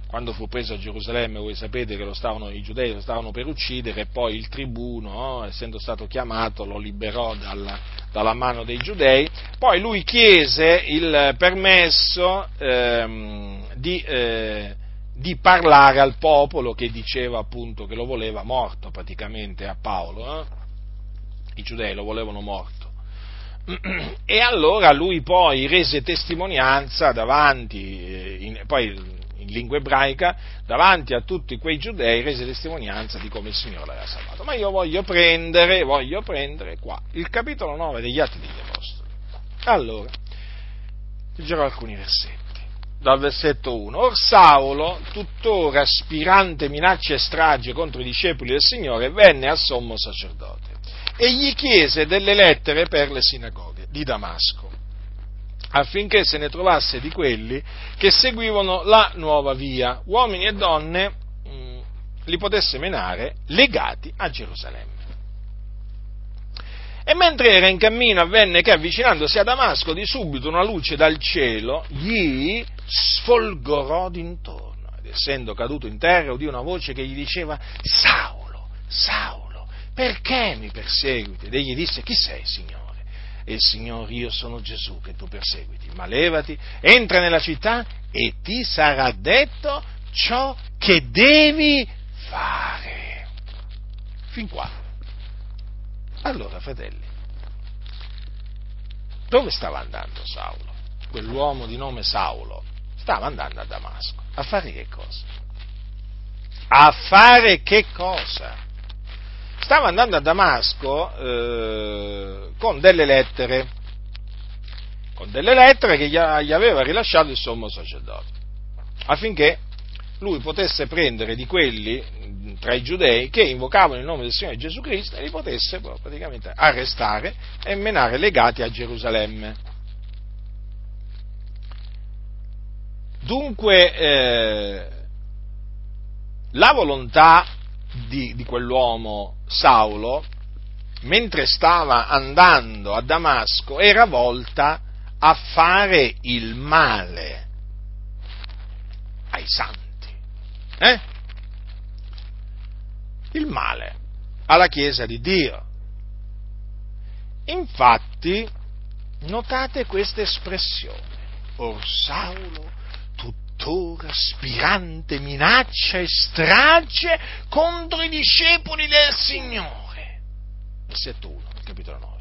quando fu preso a Gerusalemme, voi sapete che stavano, i giudei lo stavano per uccidere, e poi il tribuno, no, essendo stato chiamato, lo liberò dalla, dalla, mano dei giudei. Poi lui chiese il permesso ehm, di, eh, di parlare al popolo che diceva appunto che lo voleva morto praticamente a Paolo. Eh? I giudei lo volevano morto. E allora lui poi rese testimonianza davanti, eh, in, poi in lingua ebraica, davanti a tutti quei giudei, rese testimonianza di come il Signore l'aveva salvato. Ma io voglio prendere, voglio prendere qua il capitolo 9 degli Atti degli Apostoli. Allora, leggerò alcuni versetti dal versetto 1. Or Saulo, tuttora aspirante minacce e strage contro i discepoli del Signore, venne al sommo sacerdote e gli chiese delle lettere per le sinagoghe di Damasco, affinché se ne trovasse di quelli che seguivano la nuova via, uomini e donne, mh, mm, li potesse menare legati a Gerusalemme. E mentre era in cammino avvenne che avvicinandosi a Damasco di subito una luce dal cielo gli sfolgorò d'intorno ed essendo caduto in terra udì una voce che gli diceva Saulo, Saulo, perché mi perseguiti? Ed egli disse chi sei Signore? E il Signore, io sono Gesù che tu perseguiti, ma levati, entra nella città e ti sarà detto ciò che devi fare. Fin qua. Allora, fratelli, dove stava andando Saulo? Quell'uomo di nome Saulo stava andando a Damasco. A fare che cosa? A fare che cosa? Stava andando a Damasco eh, con delle lettere, con delle lettere che gli, aveva rilasciato il sommo sacerdote, affinché lui potesse prendere di quelli tra i giudei che invocavano il nome del Signore Gesù Cristo e li potesse praticamente arrestare e menare legati a Gerusalemme. Dunque, eh, la volontà di, di quell'uomo Saulo, mentre stava andando a Damasco, era volta a fare il male ai santi. Eh? Il male alla Chiesa di Dio. Infatti, notate questa espressione. Or Saulo tuttora spirante minaccia e strage contro i discepoli del Signore. Versetto 1, capitolo 9.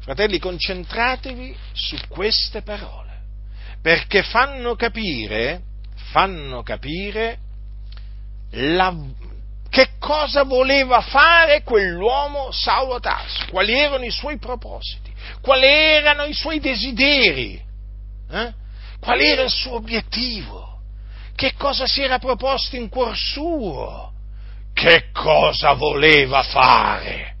Fratelli, concentratevi su queste parole, perché fanno capire, fanno capire la, che cosa voleva fare quell'uomo Saulo Tarso, quali erano i suoi propositi, quali erano i suoi desideri. Eh? Qual era il suo obiettivo? Che cosa si era proposto in cuor suo? Che cosa voleva fare?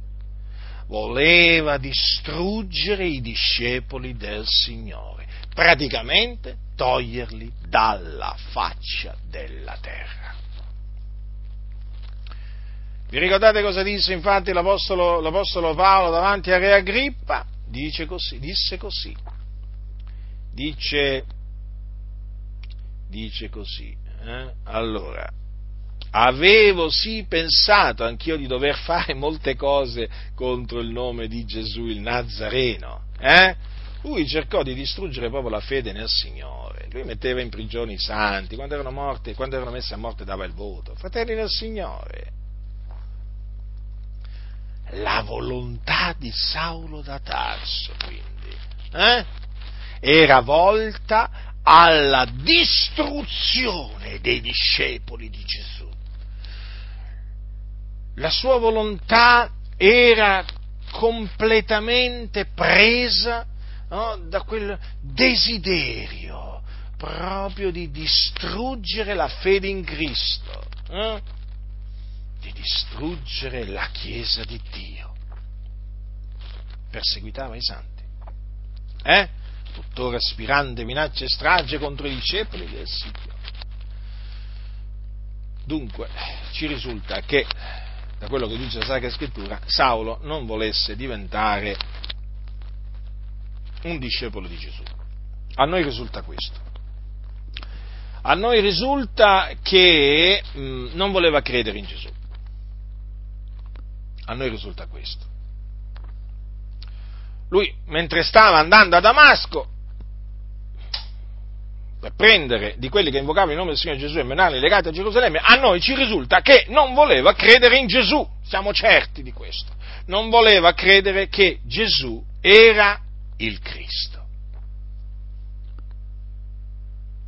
Voleva distruggere i discepoli del Signore, praticamente toglierli dalla faccia della terra. Vi ricordate cosa disse infatti l'Apostolo, l'Apostolo Paolo davanti a Re Agrippa? Dice così, disse così. Dice dice così. Eh? Allora, avevo sì pensato anch'io di dover fare molte cose contro il nome di Gesù il Nazareno. Eh? Lui cercò di distruggere proprio la fede nel Signore. Lui metteva in prigione i santi, quando erano morti, quando erano messi a morte dava il voto. Fratelli nel Signore. La volontà di Saulo da Tarso, quindi, eh? era volta alla distruzione dei discepoli di Gesù. La sua volontà era completamente presa no, da quel desiderio proprio di distruggere la fede in Cristo, eh? di distruggere la Chiesa di Dio. Perseguitava i santi. Eh? Tuttora aspirante minaccia e strage contro i discepoli del Signore. Dunque, ci risulta che, da quello che dice la Sacra Scrittura, Saulo non volesse diventare un discepolo di Gesù. A noi risulta questo. A noi risulta che mh, non voleva credere in Gesù. A noi risulta questo. Lui, mentre stava andando a Damasco, per prendere di quelli che invocavano il nome del Signore Gesù e menarli legati a Gerusalemme, a noi ci risulta che non voleva credere in Gesù, siamo certi di questo. Non voleva credere che Gesù era il Cristo.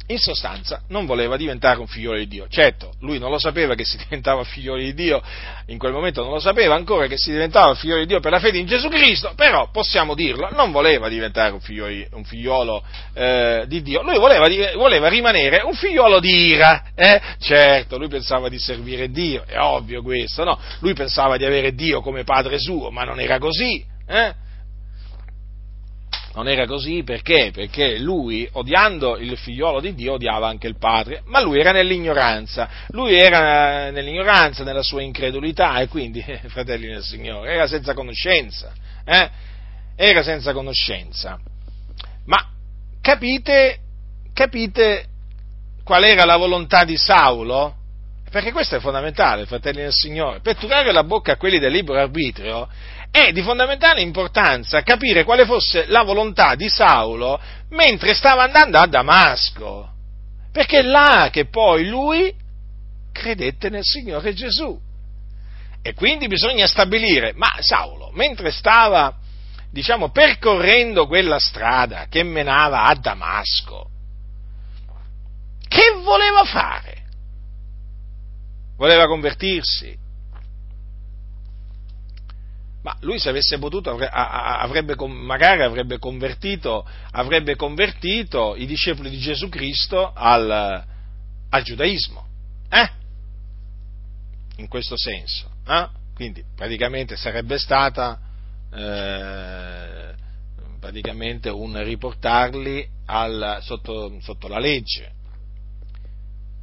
In sostanza non voleva diventare un figliolo di Dio. Certo, lui non lo sapeva che si diventava figliolo di Dio, in quel momento non lo sapeva ancora che si diventava figliolo di Dio per la fede in Gesù Cristo, però possiamo dirlo, non voleva diventare un figliolo, un figliolo eh, di Dio, lui voleva, voleva, rimanere un figliolo di ira. Eh? Certo, lui pensava di servire Dio, è ovvio questo, no? Lui pensava di avere Dio come padre suo, ma non era così. Eh? Non era così perché? Perché lui, odiando il figliolo di Dio, odiava anche il padre, ma lui era nell'ignoranza, lui era nell'ignoranza, nella sua incredulità e quindi, fratelli del Signore, era senza conoscenza, eh? era senza conoscenza. Ma capite, capite qual era la volontà di Saulo? Perché questo è fondamentale, fratelli del Signore. Per turare la bocca a quelli del libero arbitrio è di fondamentale importanza capire quale fosse la volontà di Saulo mentre stava andando a Damasco. Perché è là che poi lui credette nel Signore Gesù. E quindi bisogna stabilire, ma Saulo, mentre stava, diciamo, percorrendo quella strada che menava a Damasco, che voleva fare? Voleva convertirsi? Ma lui se avesse potuto avrebbe, magari avrebbe convertito, avrebbe convertito, i discepoli di Gesù Cristo al, al giudaismo. Eh? In questo senso. Eh? Quindi praticamente sarebbe stata eh, praticamente un riportarli al, sotto, sotto la legge.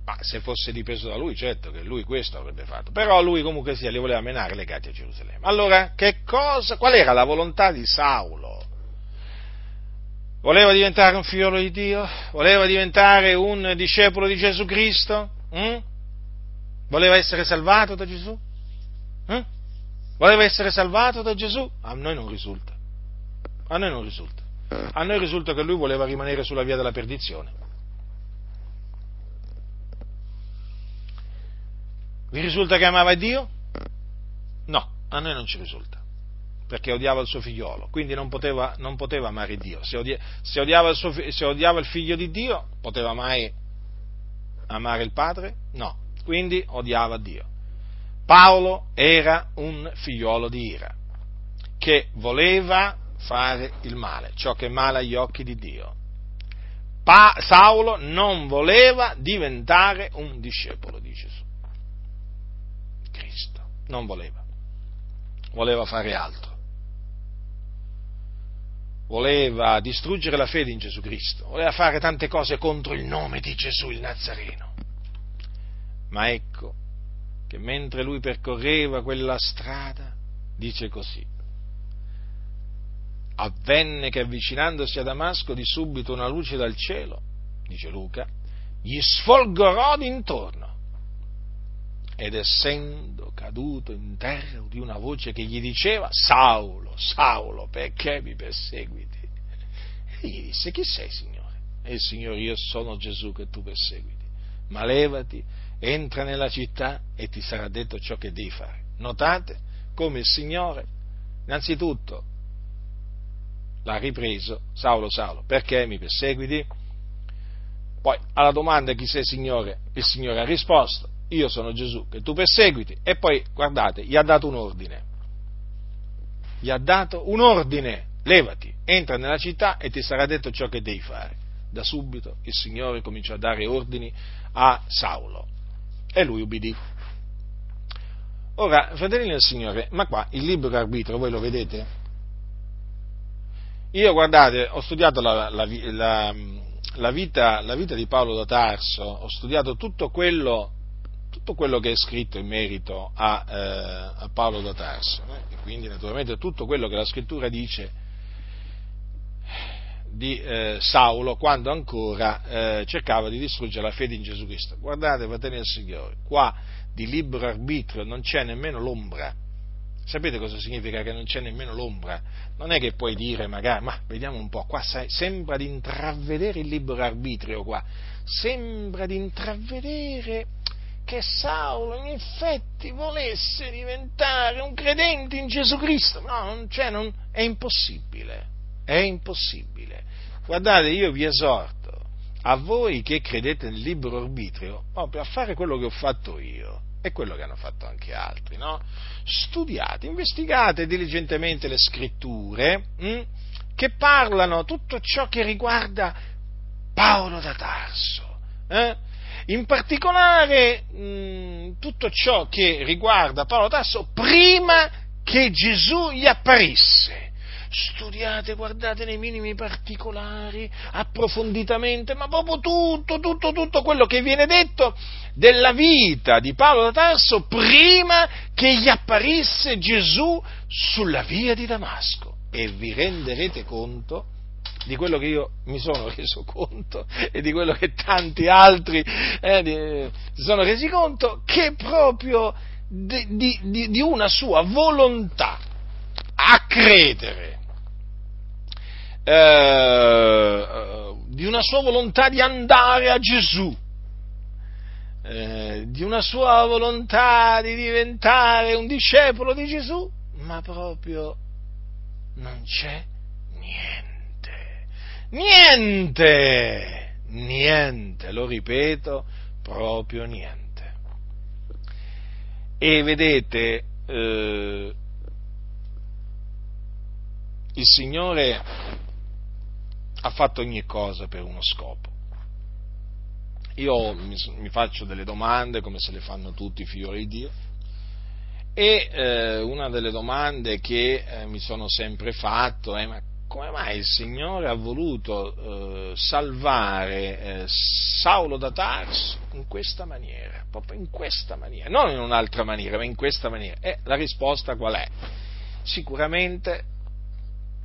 Ma se fosse dipeso da lui, certo che lui questo avrebbe fatto. Però lui comunque sia li voleva menare legati a Gerusalemme. Allora, che cosa, qual era la volontà di Saulo? Voleva diventare un figliolo di Dio? Voleva diventare un discepolo di Gesù Cristo? Mm? Voleva essere salvato da Gesù? Mm? Voleva essere salvato da Gesù? A noi non risulta. A noi non risulta. A noi risulta che lui voleva rimanere sulla via della perdizione. Vi risulta che amava Dio? No, a noi non ci risulta, perché odiava il suo figliolo, quindi non poteva, non poteva amare Dio. Se, odia, se, odiava suo, se odiava il figlio di Dio, poteva mai amare il padre? No, quindi odiava Dio. Paolo era un figliolo di ira, che voleva fare il male, ciò che è male agli occhi di Dio. Pa- Saulo non voleva diventare un discepolo di Gesù non voleva, voleva fare altro. Voleva distruggere la fede in Gesù Cristo, voleva fare tante cose contro il nome di Gesù il Nazareno. Ma ecco che mentre lui percorreva quella strada, dice così, avvenne che avvicinandosi a Damasco di subito una luce dal cielo, dice Luca, gli sfolgorò d'intorno ed essendo caduto in terra udì una voce che gli diceva Saulo, Saulo, perché mi perseguiti? E gli disse, chi sei Signore? E il Signore, io sono Gesù che tu perseguiti, ma levati, entra nella città e ti sarà detto ciò che devi fare. Notate come il Signore, innanzitutto, l'ha ripreso, Saulo, Saulo, perché mi perseguiti? Poi alla domanda chi sei Signore, il Signore ha risposto, io sono Gesù che tu perseguiti e poi guardate, gli ha dato un ordine, gli ha dato un ordine, levati, entra nella città e ti sarà detto ciò che devi fare. Da subito il Signore cominciò a dare ordini a Saulo e lui ubbidì. Ora, fratelli del Signore, ma qua il libero arbitro, voi lo vedete? Io, guardate, ho studiato la, la, la, la vita, vita, di Paolo da Tarso, ho studiato tutto quello tutto quello che è scritto in merito a, eh, a Paolo da Tarso, eh? e quindi naturalmente tutto quello che la scrittura dice di eh, Saulo quando ancora eh, cercava di distruggere la fede in Gesù Cristo. Guardate, fratelli del Signore, qua di libero arbitrio non c'è nemmeno l'ombra. Sapete cosa significa che non c'è nemmeno l'ombra? Non è che puoi dire magari, ma vediamo un po', qua sembra di intravedere il libero arbitrio qua, sembra di intravedere che Saulo in effetti volesse diventare un credente in Gesù Cristo. No, cioè, non, è impossibile, è impossibile. Guardate, io vi esorto a voi che credete nel libero arbitrio proprio a fare quello che ho fatto io e quello che hanno fatto anche altri, no? Studiate, investigate diligentemente le scritture mh, hm, che parlano tutto ciò che riguarda Paolo da Tarso. Eh? In particolare mh, mm, tutto ciò che riguarda Paolo Tasso prima che Gesù gli apparisse. Studiate, guardate nei minimi particolari, approfonditamente, ma proprio tutto, tutto, tutto quello che viene detto della vita di Paolo da Tarso prima che gli apparisse Gesù sulla via di Damasco. E vi renderete conto di quello che io mi sono reso conto e di quello che tanti altri eh, si sono resi conto, che proprio di, di, di una sua volontà a credere, eh, di una sua volontà di andare a Gesù, eh, di una sua volontà di diventare un discepolo di Gesù, ma proprio non c'è niente, niente, niente, lo ripeto, proprio niente. E vedete, eh, il Signore ha fatto ogni cosa per uno scopo. Io mi, mi faccio delle domande come se le fanno tutti i figlioli di Dio e eh, una delle domande che eh, mi sono sempre fatto è ma come mai il Signore ha voluto eh, salvare eh, Saulo da Tarso in questa maniera, proprio in questa maniera, non in un'altra maniera, ma in questa maniera? E la risposta qual è? Sicuramente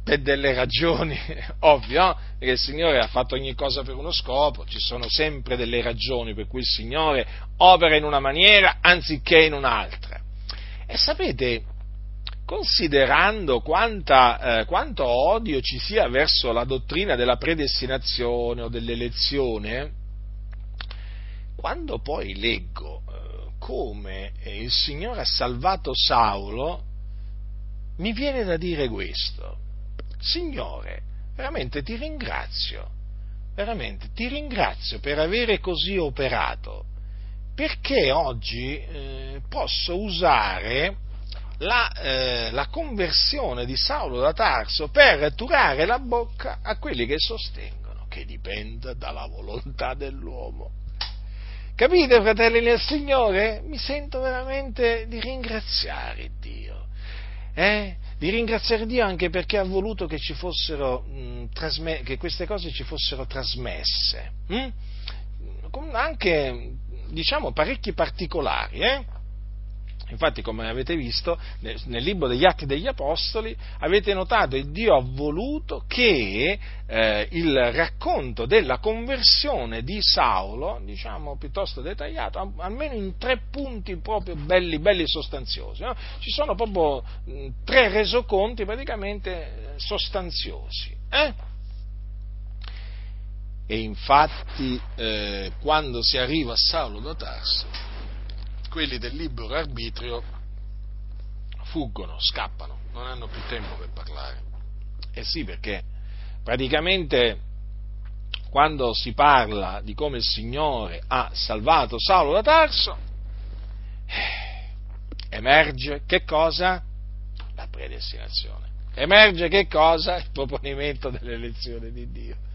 per delle ragioni, ovvio, perché il Signore ha fatto ogni cosa per uno scopo, ci sono sempre delle ragioni per cui il Signore opera in una maniera anziché in un'altra. E sapete, considerando quanta, eh, quanto odio ci sia verso la dottrina della predestinazione o dell'elezione, quando poi leggo eh, come il Signore ha salvato Saulo, mi viene da dire questo. Signore, veramente ti ringrazio, veramente ti ringrazio per avere così operato perché oggi eh, posso usare la, eh, la, conversione di Saulo da Tarso per turare la bocca a quelli che sostengono che dipenda dalla volontà dell'uomo. Capite, fratelli nel Signore? Mi sento veramente di ringraziare Dio. Eh? Di ringraziare Dio anche perché ha voluto che, mh, trasme- che queste cose ci fossero trasmesse. Hm? Anche diciamo, parecchi particolari. Eh? Infatti, come avete visto, nel libro degli Atti degli Apostoli avete notato che Dio ha voluto che eh, il racconto della conversione di Saulo, diciamo piuttosto dettagliato, almeno in tre punti proprio belli, belli sostanziosi. No? Ci sono proprio mh, tre resoconti praticamente eh, sostanziosi. Eh? E infatti eh, quando si arriva a Saulo da Tarso, quelli del libero arbitrio fuggono, scappano, non hanno più tempo per parlare. Eh sì, perché praticamente quando si parla di come il Signore ha salvato Saulo da Tarso, eh, emerge che cosa? La predestinazione. Emerge che cosa? Il proponimento dell'elezione di Dio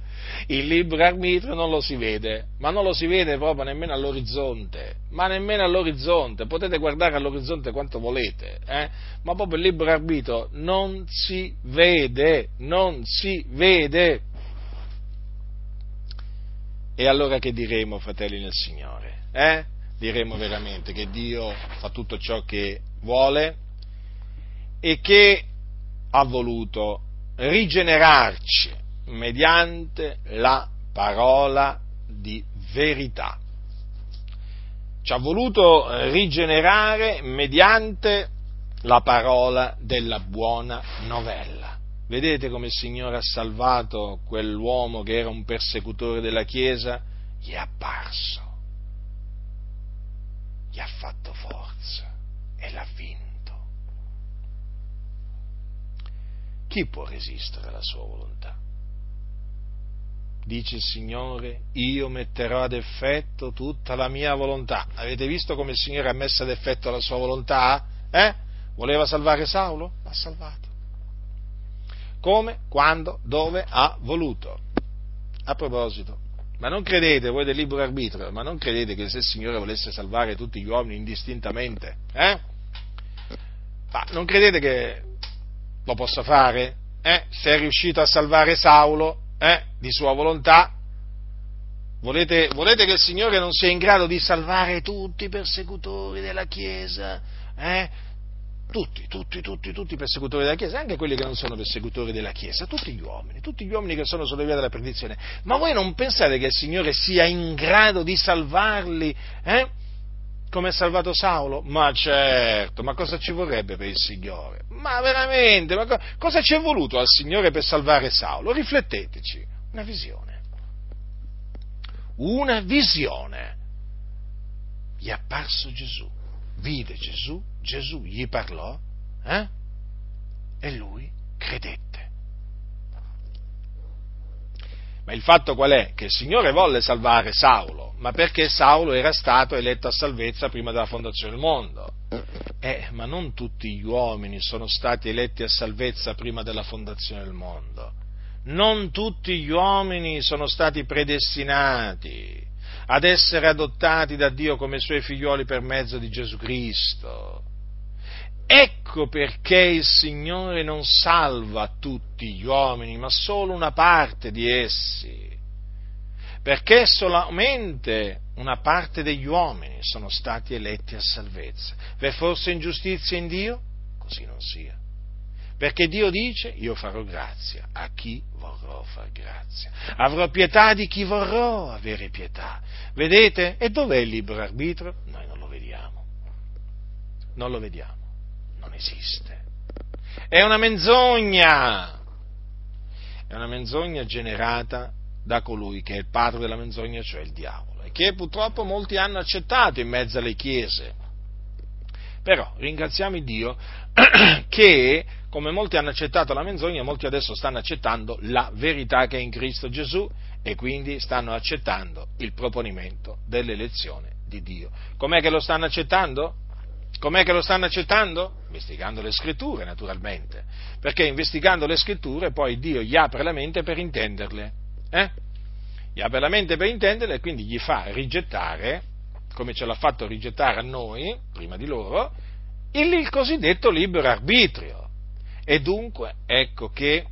il libro arbitrio non lo si vede, ma non lo si vede proprio nemmeno all'orizzonte, ma nemmeno all'orizzonte, potete guardare all'orizzonte quanto volete, eh? ma proprio il libro arbitrio non si vede, non si vede. E allora che diremo, fratelli nel Signore? Eh? Diremo veramente che Dio fa tutto ciò che vuole e che ha voluto rigenerarci mediante la parola di verità. Ci ha voluto rigenerare mediante la parola della buona novella. Vedete come il Signore ha salvato quell'uomo che era un persecutore della Chiesa? Gli è apparso, gli ha fatto forza e l'ha vinto. Chi può resistere alla sua volontà? Dice il Signore, io metterò ad effetto tutta la mia volontà. Avete visto come il Signore ha messo ad effetto la sua volontà? Eh? Voleva salvare Saulo? L'ha salvato. Come, quando, dove ha voluto. A proposito, ma non credete, voi del libero arbitrio, ma non credete che se il Signore volesse salvare tutti gli uomini indistintamente, eh? Ma non credete che lo possa fare? Eh? Se è riuscito a salvare Saulo, eh, di sua volontà. Volete, volete, che il Signore non sia in grado di salvare tutti i persecutori della Chiesa? Eh? tutti, tutti, tutti, tutti i persecutori della Chiesa, anche quelli che non sono persecutori della Chiesa, tutti gli uomini, tutti gli uomini che sono sulla via della perdizione. Ma voi non pensate che il Signore sia in grado di salvarli, eh? Come ha salvato Saulo? Ma certo, ma cosa ci vorrebbe per il Signore? Ma veramente, ma co- cosa ci è voluto al Signore per salvare Saulo? Rifletteteci, una visione. Una visione. Gli è apparso Gesù, vide Gesù, Gesù gli parlò eh? e lui credette. Ma il fatto qual è? Che il Signore volle salvare Saulo, ma perché Saulo era stato eletto a salvezza prima della fondazione del mondo. Eh, ma non tutti gli uomini sono stati eletti a salvezza prima della fondazione del mondo. Non tutti gli uomini sono stati predestinati ad essere adottati da Dio come suoi figlioli per mezzo di Gesù Cristo. Ecco perché il Signore non salva tutti gli uomini, ma solo una parte di essi. Perché solamente una parte degli uomini sono stati eletti a salvezza. V'è forse ingiustizia in Dio? Così non sia. Perché Dio dice, io farò grazia a chi vorrò far grazia. Avrò pietà di chi vorrò avere pietà. Vedete? E dov'è il libero arbitro? Noi non lo vediamo. Non lo vediamo non esiste. È una menzogna. È una menzogna generata da colui che è il padre della menzogna, cioè il diavolo, e che purtroppo molti hanno accettato in mezzo alle chiese. Però ringraziamo Dio che, come molti hanno accettato la menzogna, molti adesso stanno accettando la verità che è in Cristo Gesù e quindi stanno accettando il proponimento dell'elezione di Dio. Com'è che lo stanno accettando? Com'è che lo stanno accettando? Investigando le scritture, naturalmente, perché investigando le scritture poi Dio gli apre la mente per intenderle, eh? Gli apre la mente per intenderle e quindi gli fa rigettare, come ce l'ha fatto rigettare a noi, prima di loro, il, il cosiddetto libero arbitrio. E dunque ecco che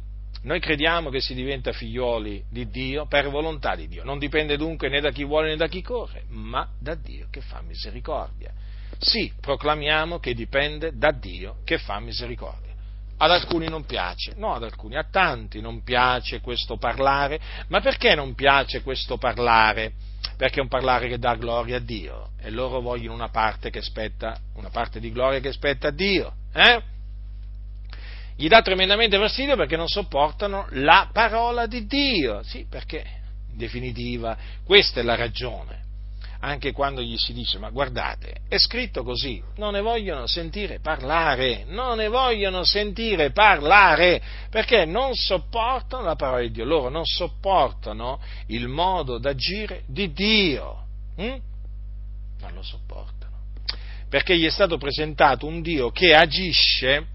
noi crediamo che si diventa figlioli di Dio per volontà di Dio. Non dipende dunque né da chi vuole né da chi corre, ma da Dio che fa misericordia. Sì, proclamiamo che dipende da Dio che fa misericordia. Ad alcuni non piace, no ad alcuni, a tanti non piace questo parlare, ma perché non piace questo parlare? Perché è un parlare che dà gloria a Dio e loro vogliono una parte, spetta, una parte di gloria che spetta a Dio. Eh? Gli dà tremendamente fastidio perché non sopportano la parola di Dio. Sì, perché in definitiva questa è la ragione anche quando gli si dice ma guardate, è scritto così, non ne vogliono sentire parlare, non ne vogliono sentire parlare, perché non sopportano la parola di Dio, loro non sopportano il modo d'agire di Dio, hm? non lo sopportano, perché gli è stato presentato un Dio che agisce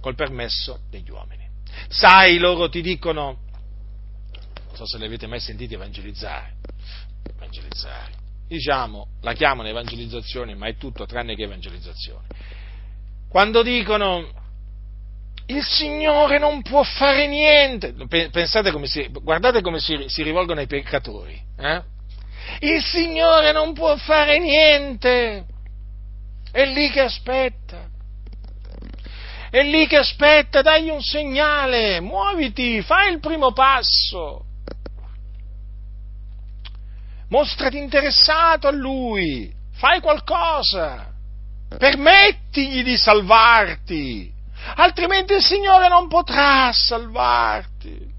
col permesso degli uomini. Sai, loro ti dicono, non so se li avete mai sentiti evangelizzare, evangelizzare diciamo, la chiamano evangelizzazione, ma è tutto tranne che evangelizzazione. Quando dicono il Signore non può fare niente, pensate come si, guardate come si, si rivolgono ai peccatori, eh? il Signore non può fare niente, è lì che aspetta, è lì che aspetta, dagli un segnale, muoviti, fai il primo passo mostrati interessato a lui, fai qualcosa, permettigli di salvarti, altrimenti il Signore non potrà salvarti.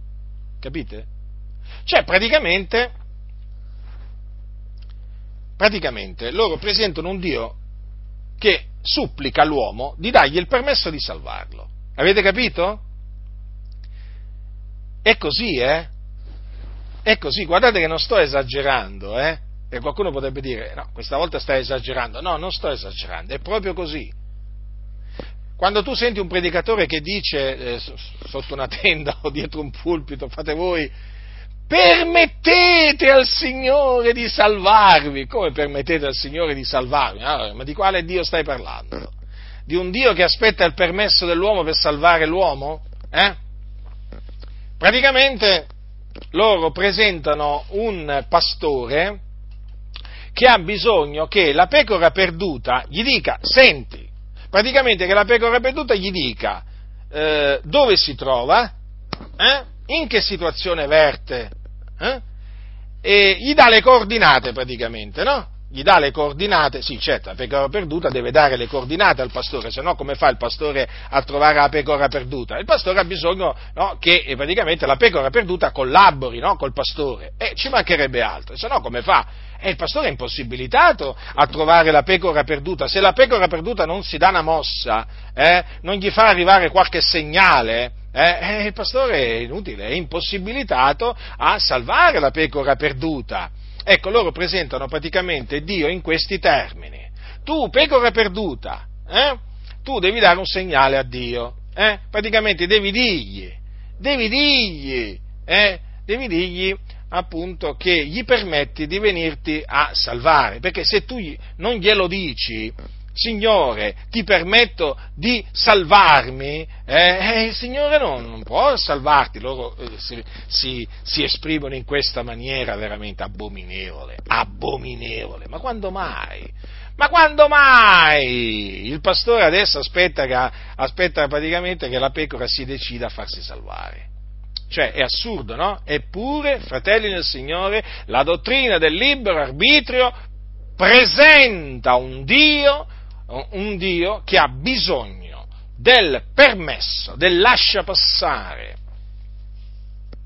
Capite? Cioè, praticamente, praticamente loro presentano un Dio che supplica all'uomo di dargli il permesso di salvarlo. Avete capito? È così, eh? È così, guardate che non sto esagerando, eh? E qualcuno potrebbe dire, no, questa volta stai esagerando. No, non sto esagerando, è proprio così. Quando tu senti un predicatore che dice eh, sotto una tenda o dietro un pulpito, fate voi, permettete al Signore di salvarvi. Come permettete al Signore di salvarvi? Allora, ma di quale Dio stai parlando? Di un Dio che aspetta il permesso dell'uomo per salvare l'uomo? Eh? Praticamente loro presentano un pastore che ha bisogno che la pecora perduta gli dica, senti, praticamente che la pecora perduta gli dica eh, dove si trova, eh? in che situazione verte, eh? e gli dà le coordinate praticamente, no? Gli dà le coordinate, sì certo, la pecora perduta deve dare le coordinate al pastore, se no come fa il pastore a trovare la pecora perduta? Il pastore ha bisogno no, che eh, praticamente la pecora perduta collabori no, col pastore, e ci mancherebbe altro, se no come fa? E il pastore è impossibilitato a trovare la pecora perduta. Se la pecora perduta non si dà una mossa, eh, non gli fa arrivare qualche segnale, eh, eh, il pastore è inutile, è impossibilitato a salvare la pecora perduta. Ecco, loro presentano praticamente Dio in questi termini. Tu, pecora perduta, eh, tu devi dare un segnale a Dio, eh, praticamente devi dirgli, devi dirgli, eh, devi dirgli appunto che gli permetti di venirti a salvare, perché se tu non glielo dici, Signore, ti permetto di salvarmi, eh, eh, il Signore non, non, può salvarti, loro eh, si, si, si, esprimono in questa maniera veramente abominevole, abominevole, ma quando mai? Ma quando mai? Il pastore adesso aspetta, che, aspetta praticamente che la pecora si decida a farsi salvare. Cioè, è assurdo, no? Eppure, fratelli del Signore, la dottrina del libero arbitrio presenta un Dio, un Dio che ha bisogno del permesso, del lascia passare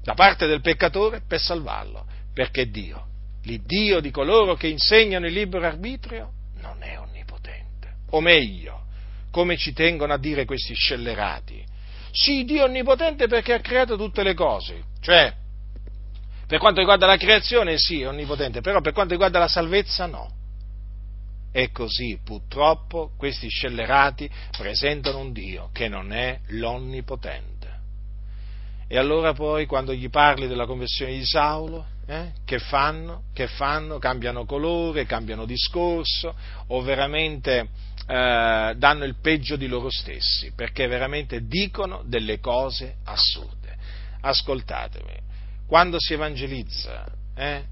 da parte del peccatore per salvarlo, perché Dio, l'Iddio di coloro che insegnano il libero arbitrio, non è onnipotente. O meglio, come ci tengono a dire questi scellerati, sì, Dio è onnipotente perché ha creato tutte le cose, cioè, per quanto riguarda la creazione sì, è onnipotente, però per quanto riguarda la salvezza no. E così purtroppo questi scellerati presentano un Dio che non è l'onnipotente. E allora poi quando gli parli della conversione di Saulo, eh, che fanno? Che fanno? Cambiano colore, cambiano discorso o veramente eh, danno il peggio di loro stessi, perché veramente dicono delle cose assurde. Ascoltatemi, quando si evangelizza eh,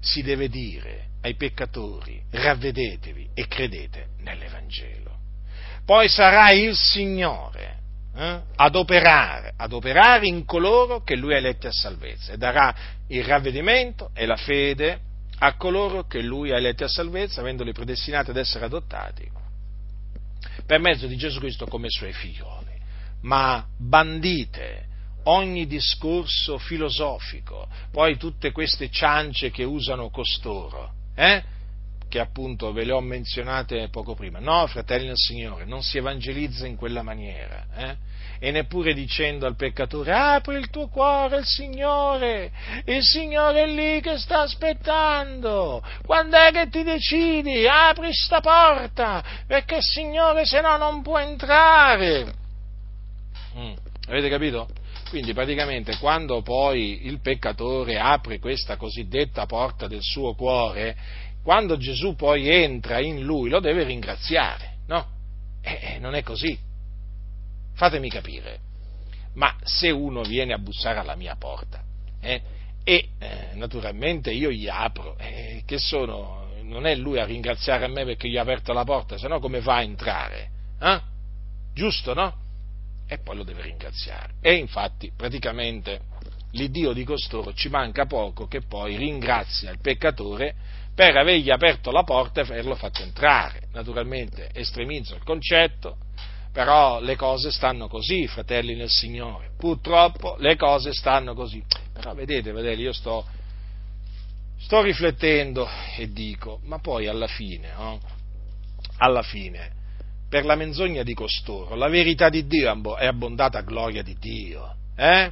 si deve dire ai peccatori ravvedetevi e credete nell'Evangelo. Poi sarà il Signore eh, ad, operare, ad operare in coloro che Lui ha eletti a salvezza e darà il ravvedimento e la fede a coloro che Lui ha eletti a salvezza, avendoli predestinati ad essere adottati per mezzo di Gesù Cristo come suoi figlioli. Ma bandite ogni discorso filosofico, poi tutte queste ciance che usano costoro, eh? che appunto ve le ho menzionate poco prima. No, fratelli del Signore, non si evangelizza in quella maniera. Eh? E neppure dicendo al peccatore, apri il tuo cuore al Signore, il Signore è lì che sta aspettando. Quando è che ti decidi? Apri sta porta, perché il Signore se no non può entrare. Mm, avete capito? Quindi praticamente quando poi il peccatore apre questa cosiddetta porta del suo cuore, quando Gesù poi entra in lui lo deve ringraziare, no? Eh, non è così. Fatemi capire. Ma se uno viene a bussare alla mia porta eh, e eh, naturalmente io gli apro, eh, che sono, non è lui a ringraziare a me perché gli ho aperto la porta, se no come va a entrare? Eh? Giusto, no? E poi lo deve ringraziare. E infatti praticamente l'Iddio di costoro ci manca poco che poi ringrazia il peccatore per avergli aperto la porta e averlo fatto entrare. Naturalmente estremizzo il concetto, però le cose stanno così, fratelli nel Signore. Purtroppo le cose stanno così. Però vedete, vedete, io sto, sto riflettendo e dico, ma poi alla fine, no? alla fine, per la menzogna di costoro, la verità di Dio è abbondata gloria di Dio. Eh?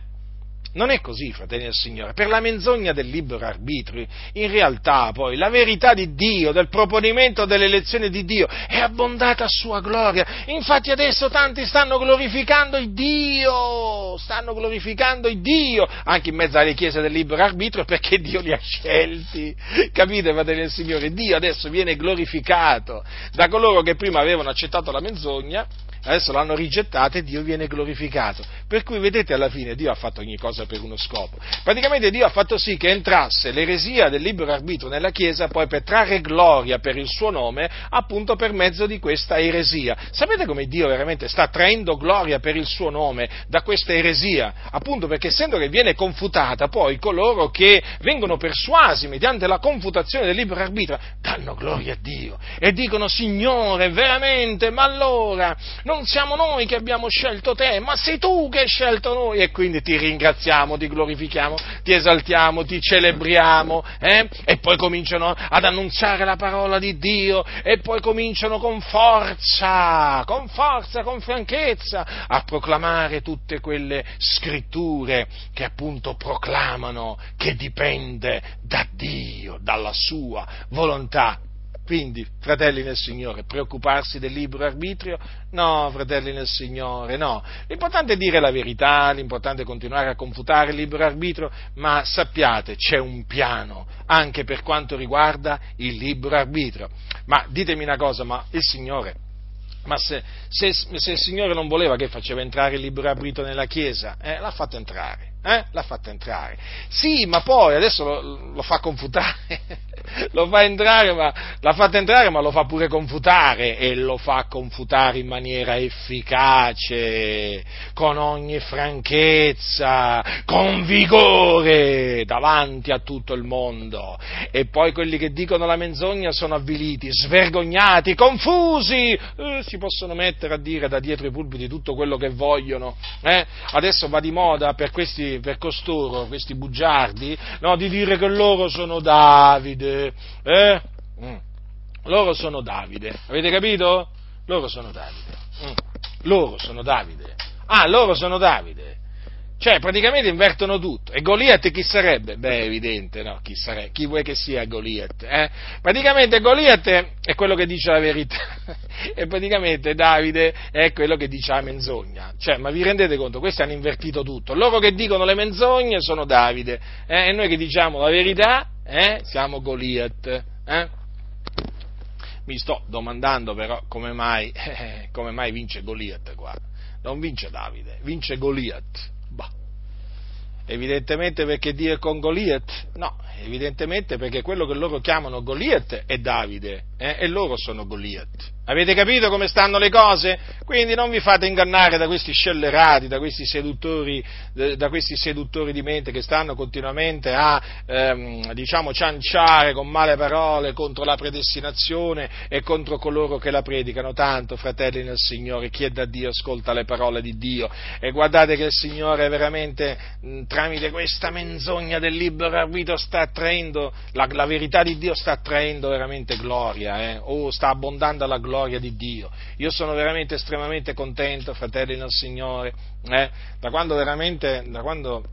Non è così, fratelli del Signore. Per la menzogna del libero arbitrio, in realtà poi la verità di Dio, del proponimento delle elezioni di Dio, è abbondata a sua gloria. Infatti adesso tanti stanno glorificando il Dio, stanno glorificando il Dio, anche in mezzo alle chiese del libero arbitrio, perché Dio li ha scelti. Capite, fratelli del Signore? Dio adesso viene glorificato da coloro che prima avevano accettato la menzogna adesso l'hanno rigettata e Dio viene glorificato. Per cui vedete alla fine Dio ha fatto ogni cosa per uno scopo. Praticamente Dio ha fatto sì che entrasse l'eresia del libero arbitro nella Chiesa poi per trarre gloria per il suo nome appunto per mezzo di questa eresia. Sapete come Dio veramente sta traendo gloria per il suo nome da questa eresia? Appunto perché essendo che viene confutata poi coloro che vengono persuasi mediante la confutazione del libero arbitro danno gloria a Dio e dicono Signore veramente ma allora non siamo noi che abbiamo scelto te ma sei tu che hai scelto noi e quindi ti ringraziamo, ti glorifichiamo, ti esaltiamo, ti celebriamo eh? e poi cominciano ad annunziare la parola di Dio e poi cominciano con forza, con forza, con franchezza a proclamare tutte quelle scritture che appunto proclamano che dipende da Dio, dalla sua volontà quindi, fratelli nel Signore, preoccuparsi del libero arbitrio? No, fratelli nel Signore, no. L'importante è dire la verità, l'importante è continuare a confutare il libero arbitrio, ma sappiate, c'è un piano anche per quanto riguarda il libero arbitrio. Ma ditemi una cosa, ma il Signore ma se, se, se, il Signore non voleva che faceva entrare il libero arbitrio nella Chiesa, eh, l'ha fatto entrare. Eh? L'ha fatto entrare. Sì, ma poi adesso lo, lo fa confutare. lo fa entrare, ma l'ha fatto entrare, ma lo fa pure confutare e lo fa confutare in maniera efficace, con ogni franchezza, con vigore davanti a tutto il mondo. E poi quelli che dicono la menzogna sono avviliti, svergognati, confusi. Eh, si possono mettere a dire da dietro i pulpiti tutto quello che vogliono. Eh? Adesso va di moda per questi per costoro, questi bugiardi, no, di dire che loro sono Davide, eh? Mm. Loro sono Davide, avete capito? Loro sono Davide. Mm. Loro sono Davide. Ah, loro sono Davide. Cioè, praticamente invertono tutto. E Goliath chi sarebbe? Beh, evidente, no? Chi, sarebbe? chi vuoi che sia Goliath? Eh? Praticamente Goliath è quello che dice la verità. e praticamente Davide è quello che dice la menzogna. Cioè, ma vi rendete conto? Questi hanno invertito tutto. Loro che dicono le menzogne sono Davide. Eh? E noi che diciamo la verità, eh? siamo Goliath. Eh? Mi sto domandando però come mai, come mai vince Goliath qua. Non vince Davide, vince Goliath. Evidentemente perché Dio è con Goliath? No, evidentemente perché quello che loro chiamano Goliath è Davide eh? e loro sono Goliath. Avete capito come stanno le cose? Quindi non vi fate ingannare da questi scellerati, da questi seduttori, da questi seduttori di mente che stanno continuamente a, ehm, diciamo, cianciare con male parole contro la predestinazione e contro coloro che la predicano. Tanto, fratelli nel Signore, chi è da Dio ascolta le parole di Dio. E guardate che il Signore veramente, tramite questa menzogna del libero arbitro, sta traendo, la, la verità di Dio sta traendo veramente gloria, eh? o sta abbondando la gloria di Dio. Io sono veramente estremamente contento, fratelli nel Signore, eh, da quando veramente, da quando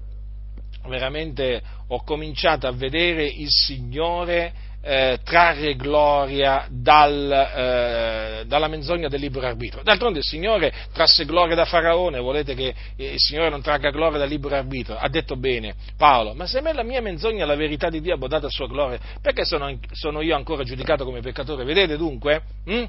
veramente ho cominciato a vedere il Signore eh, trarre gloria dal, eh, dalla menzogna del libero arbitro. D'altronde il Signore trasse gloria da Faraone, volete che il Signore non tragga gloria dal libero arbitro? Ha detto bene Paolo, ma se me la mia menzogna la verità di Dio ha bodata a sua gloria, perché sono, sono, io ancora giudicato come peccatore? Vedete dunque? Hm?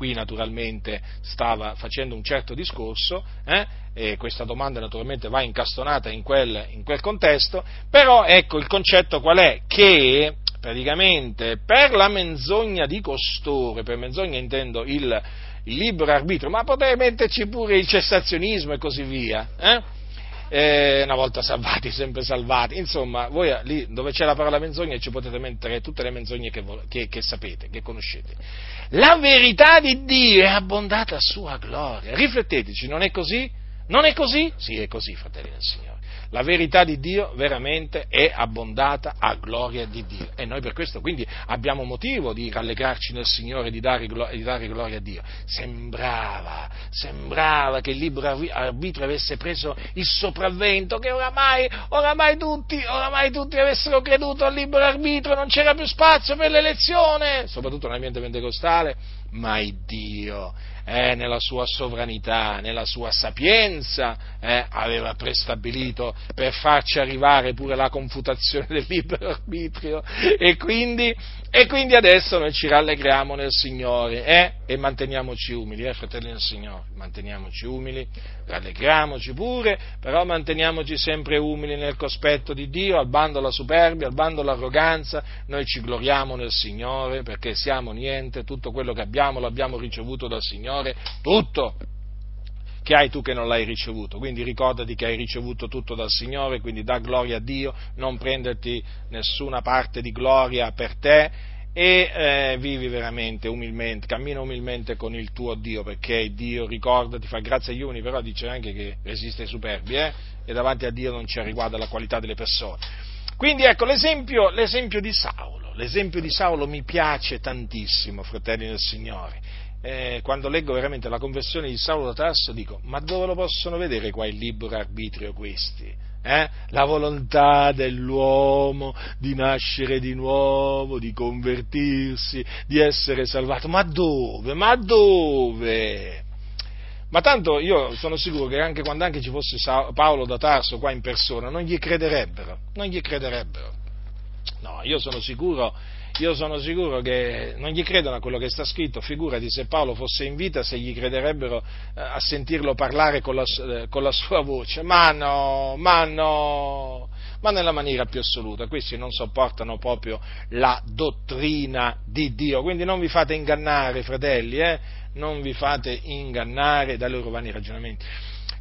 qui naturalmente stava facendo un certo discorso, eh? e questa domanda naturalmente va incastonata in quel, in quel contesto, però ecco il concetto qual è? Che praticamente per la menzogna di costore, per menzogna intendo il, il libero arbitrio, ma potrei metterci pure il cessazionismo e così via, eh? eh, una volta salvati, sempre salvati. Insomma, voi lì dove c'è la parola menzogna ci potete mettere tutte le menzogne che, che, che sapete, che conoscete. La verità di Dio è abbondata a sua gloria. Rifletteteci, non è così? Non è così? Sì, è così, fratelli del Signore la verità di Dio veramente è abbondata a gloria di Dio. E noi per questo quindi abbiamo motivo di rallegrarci nel Signore e di dare, gloria a Dio. Sembrava, sembrava che il libero arbitrio avesse preso il sopravvento, che oramai, oramai, tutti, oramai tutti avessero creduto al libero arbitrio, non c'era più spazio per l'elezione, soprattutto nell'ambiente pentecostale, ma Dio eh, nella sua sovranità, nella sua sapienza, eh, aveva prestabilito per farci arrivare pure la confutazione del libero arbitrio. E quindi, e quindi adesso noi ci rallegriamo nel Signore eh, e manteniamoci umili, eh, fratelli del Signore, manteniamoci umili, rallegriamoci pure, però manteniamoci sempre umili nel cospetto di Dio, al bando la superbia, al bando l'arroganza, noi ci gloriamo nel Signore perché siamo niente, tutto quello che abbiamo l'abbiamo ricevuto dal Signore Signore tutto. Che hai tu che non l'hai ricevuto? Quindi ricordati che hai ricevuto tutto dal Signore, quindi da gloria a Dio, non prenderti nessuna parte di gloria per te e eh, vivi veramente umilmente, cammina umilmente con il tuo Dio, perché Dio ricorda, ti fa grazia agli uni, però dice anche che resiste ai superbi, eh? e davanti a Dio non c'è riguardo alla qualità delle persone. Quindi ecco l'esempio, l'esempio di Saulo, l'esempio di Saulo mi piace tantissimo, fratelli del Signore, eh, quando leggo veramente la conversione di Saulo da Tarso, dico, ma dove lo possono vedere qua il libero arbitrio questi? Eh? La volontà dell'uomo di nascere di nuovo, di convertirsi, di essere salvato. Ma dove? Ma dove? Ma tanto io sono sicuro che anche quando anche ci fosse Paolo da Tarso qua in persona, non gli crederebbero, non gli crederebbero. No, io sono sicuro io sono sicuro che non gli credono a quello che sta scritto, figurati se Paolo fosse in vita se gli crederebbero eh, a sentirlo parlare con la, eh, con la, sua voce, ma no, ma no, ma nella maniera più assoluta, questi non sopportano proprio la dottrina di Dio, quindi non vi fate ingannare fratelli, eh? non vi fate ingannare dai loro vani ragionamenti.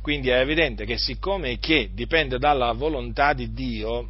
Quindi è evidente che siccome che dipende dalla volontà di Dio,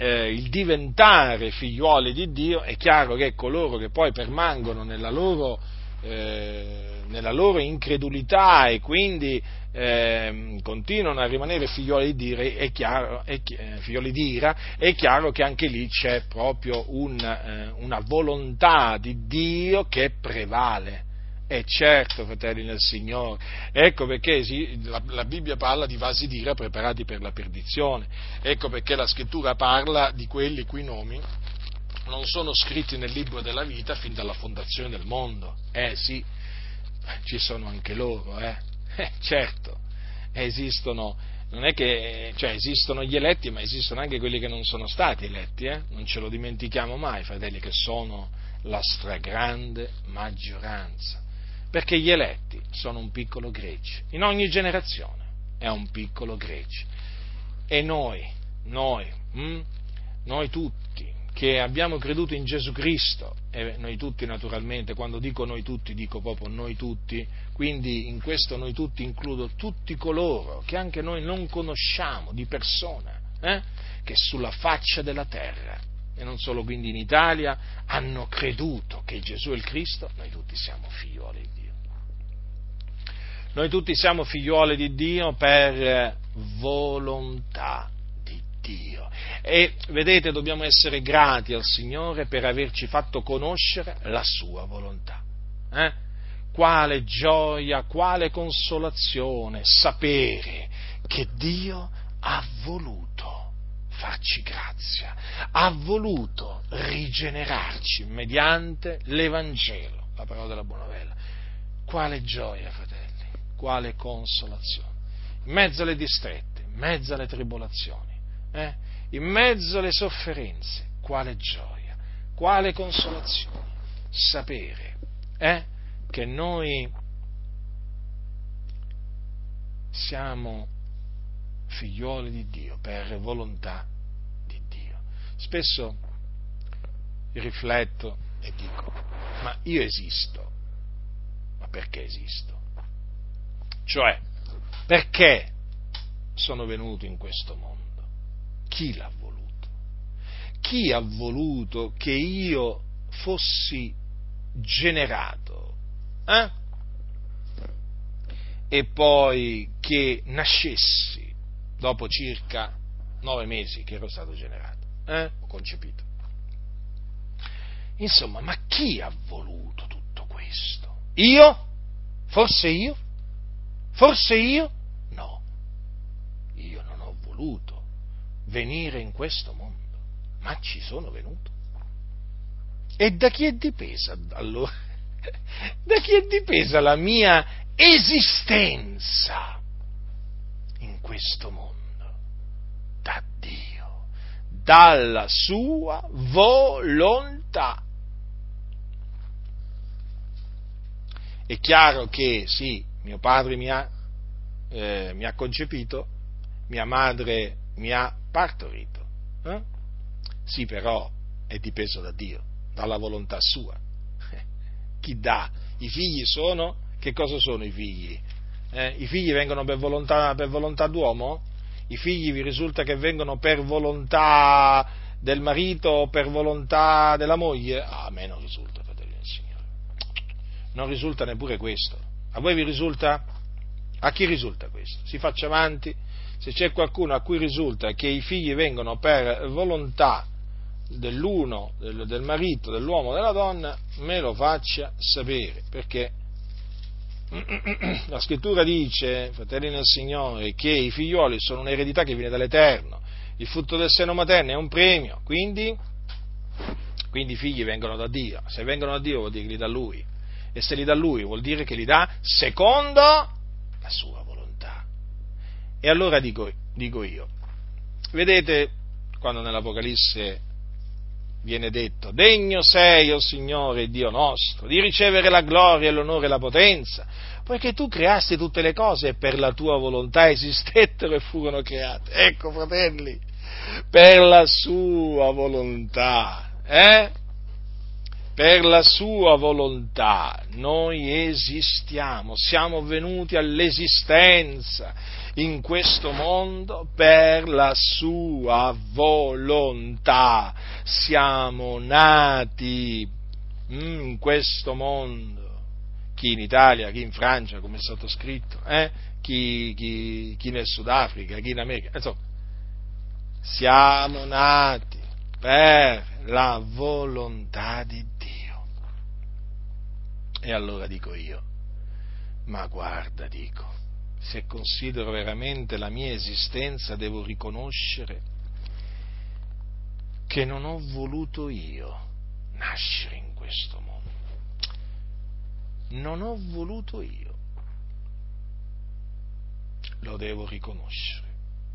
eh, il diventare figliuoli di Dio, è chiaro che coloro che poi permangono nella loro, eh, nella loro incredulità e quindi eh, continuano a rimanere figlioli di, è chiaro, è, eh, figlioli di ira, è chiaro che anche lì c'è proprio un, eh, una volontà di Dio che prevale e certo, fratelli nel Signore, ecco perché la, la, Bibbia parla di vasi d'ira preparati per la perdizione, ecco perché la scrittura parla di quelli cui nomi non sono scritti nel libro della vita fin dalla fondazione del mondo. Eh sì, ci sono anche loro, eh, eh certo, esistono, non è che, cioè esistono gli eletti, ma esistono anche quelli che non sono stati eletti, eh? non ce lo dimentichiamo mai, fratelli, che sono la stragrande maggioranza perché gli eletti sono un piccolo gregge, in ogni generazione è un piccolo gregge. E noi, noi, hm, noi tutti che abbiamo creduto in Gesù Cristo, e noi tutti naturalmente, quando dico noi tutti dico proprio noi tutti, quindi in questo noi tutti includo tutti coloro che anche noi non conosciamo di persona, eh, che sulla faccia della terra e non solo quindi in Italia, hanno creduto che Gesù è il Cristo, noi tutti siamo figlioli noi tutti siamo figliuoli di Dio per volontà di Dio. E vedete, dobbiamo essere grati al Signore per averci fatto conoscere la sua volontà. Eh? Quale gioia, quale consolazione sapere che Dio ha voluto farci grazia, ha voluto rigenerarci mediante l'Evangelo, la parola della buona novella. Quale gioia, fratelli quale consolazione. In mezzo alle distrette, in mezzo alle tribolazioni, eh? in mezzo alle sofferenze, quale gioia, quale consolazione. Sapere eh? che noi siamo figliuoli di Dio per volontà di Dio. Spesso rifletto e dico, ma io esisto, ma perché esisto? Cioè, perché sono venuto in questo mondo? Chi l'ha voluto? Chi ha voluto che io fossi generato? Eh? E poi che nascessi dopo circa nove mesi che ero stato generato, eh? ho concepito. Insomma, ma chi ha voluto tutto questo? Io? Forse io? Forse io? No, io non ho voluto venire in questo mondo, ma ci sono venuto. E da chi è dipesa allora? da chi è dipesa la mia esistenza in questo mondo? Da Dio, dalla sua volontà. È chiaro che sì, mio padre mi ha, eh, mi ha concepito, mia madre mi ha partorito. Eh? Sì, però è dipeso da Dio, dalla volontà sua. Chi dà? I figli sono, che cosa sono i figli? Eh? I figli vengono per volontà, per volontà d'uomo? I figli vi risulta che vengono per volontà del marito o per volontà della moglie? Ah, a me non risulta, fratelli del Signore. Non risulta neppure questo. A voi vi risulta? A chi risulta questo? Si faccia avanti. Se c'è qualcuno a cui risulta che i figli vengono per volontà dell'uno, del, del marito, dell'uomo, della donna, me lo faccia sapere, perché la scrittura dice, fratelli nel Signore, che i figlioli sono un'eredità che viene dall'Eterno, il frutto del seno materno è un premio, quindi, quindi i figli vengono da Dio, se vengono da Dio vuol dire che li dà Lui, e se li dà Lui vuol dire che li dà secondo la sua volontà. E allora dico, dico io, vedete quando nell'Apocalisse viene detto, degno sei, o oh Signore Dio nostro, di ricevere la gloria, l'onore e la potenza, poiché tu creasti tutte le cose e per la tua volontà esistettero e furono create. Ecco, fratelli, per la sua volontà, eh? Per la sua volontà noi esistiamo, siamo venuti all'esistenza in questo mondo per la sua volontà. Siamo nati in questo mondo. Chi in Italia, chi in Francia, come è stato scritto, eh? chi, chi, chi nel Sudafrica, chi in America. Insomma, siamo nati per la volontà di. E allora dico io, ma guarda, dico, se considero veramente la mia esistenza, devo riconoscere che non ho voluto io nascere in questo mondo. Non ho voluto io. Lo devo riconoscere.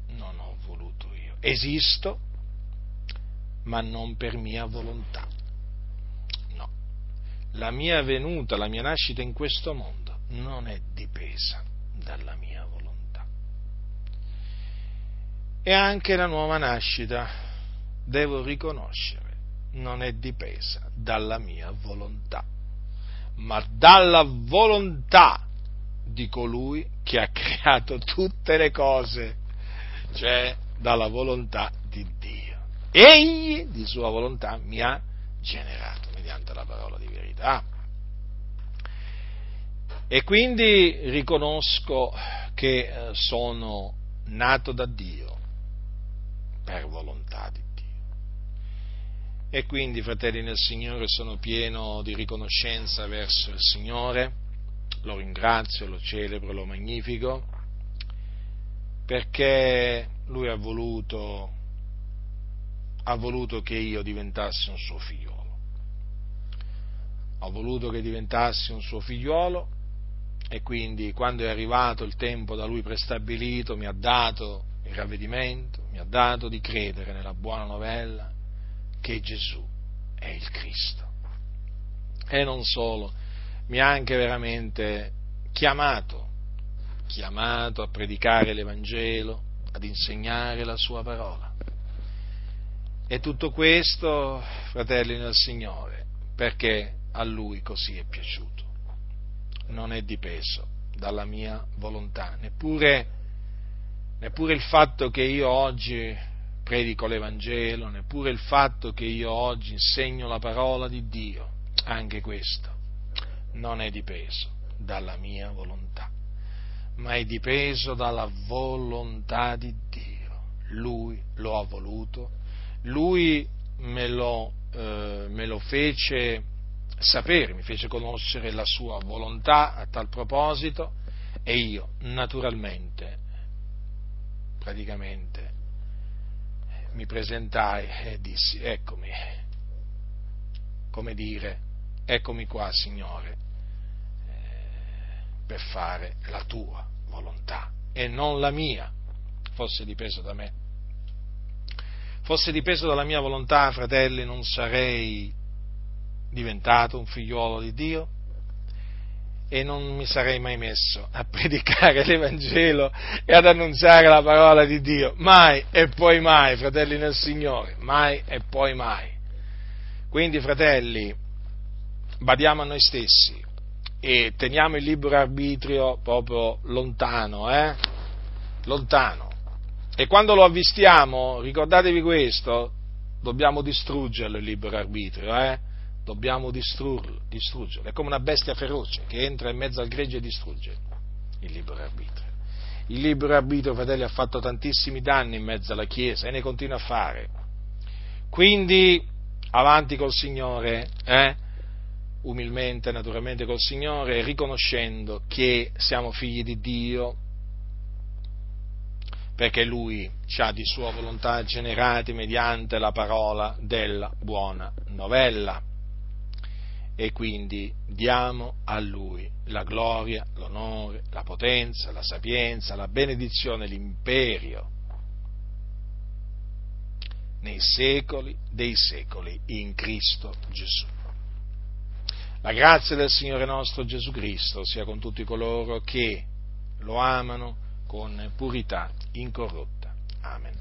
Non ho voluto io. Esisto, ma non per mia volontà. La mia venuta, la mia nascita in questo mondo non è dipesa dalla mia volontà. E anche la nuova nascita, devo riconoscere, non è dipesa dalla mia volontà, ma dalla volontà di colui che ha creato tutte le cose, cioè dalla volontà di Dio. Egli di sua volontà mi ha generato mediante la parola di verità e quindi riconosco che eh, sono nato da Dio per volontà di Dio. E quindi, fratelli nel Signore, sono pieno di riconoscenza verso il Signore, lo ringrazio, lo celebro, lo magnifico, perché Lui ha voluto, ha voluto che io diventassi un suo figliuolo. Ha voluto che diventassi un suo figliuolo e quindi quando è arrivato il tempo da lui prestabilito mi ha dato il ravvedimento, mi ha dato di credere nella buona novella che Gesù è il Cristo. E non solo, mi ha anche veramente chiamato, chiamato a predicare l'Evangelo, ad insegnare la sua parola. E tutto questo, fratelli nel Signore, perché a Lui così è piaciuto non è dipeso dalla mia volontà, neppure, neppure il fatto che io oggi predico l'Evangelo, neppure il fatto che io oggi insegno la parola di Dio, anche questo non è dipeso dalla mia volontà, ma è dipeso dalla volontà di Dio. Lui lo ha voluto, lui me lo, eh, me lo fece sapere, mi fece conoscere la sua volontà a tal proposito e io naturalmente, praticamente, mi presentai e dissi, eccomi, come dire, eccomi qua, Signore, eh, per fare la tua volontà e non la mia, fosse dipeso da me. Fosse dipeso dalla mia volontà, fratelli, non sarei diventato un figliuolo di Dio e non mi sarei mai messo a predicare l'Evangelo e ad annunziare la parola di Dio. Mai e poi mai, fratelli nel Signore, mai e poi mai. Quindi, fratelli, badiamo a noi stessi e teniamo il libero arbitrio proprio lontano, eh? Lontano. E quando lo avvistiamo, ricordatevi questo, dobbiamo distruggerlo il libero arbitrio, eh? Dobbiamo distruggerlo. È come una bestia feroce che entra in mezzo al gregge e distrugge il libero arbitrio. Il libero arbitrio, fratelli, ha fatto tantissimi danni in mezzo alla Chiesa e ne continua a fare. Quindi, avanti col Signore, eh? umilmente, naturalmente col Signore, riconoscendo che siamo figli di Dio, perché Lui ci ha di sua volontà generati mediante la parola della buona novella e quindi diamo a Lui la gloria, l'onore, la potenza, la sapienza, la benedizione, l'imperio nei secoli dei secoli in Cristo Gesù. La grazia del Signore nostro Gesù Cristo sia con tutti coloro che lo amano con purità incorrotta. Amen.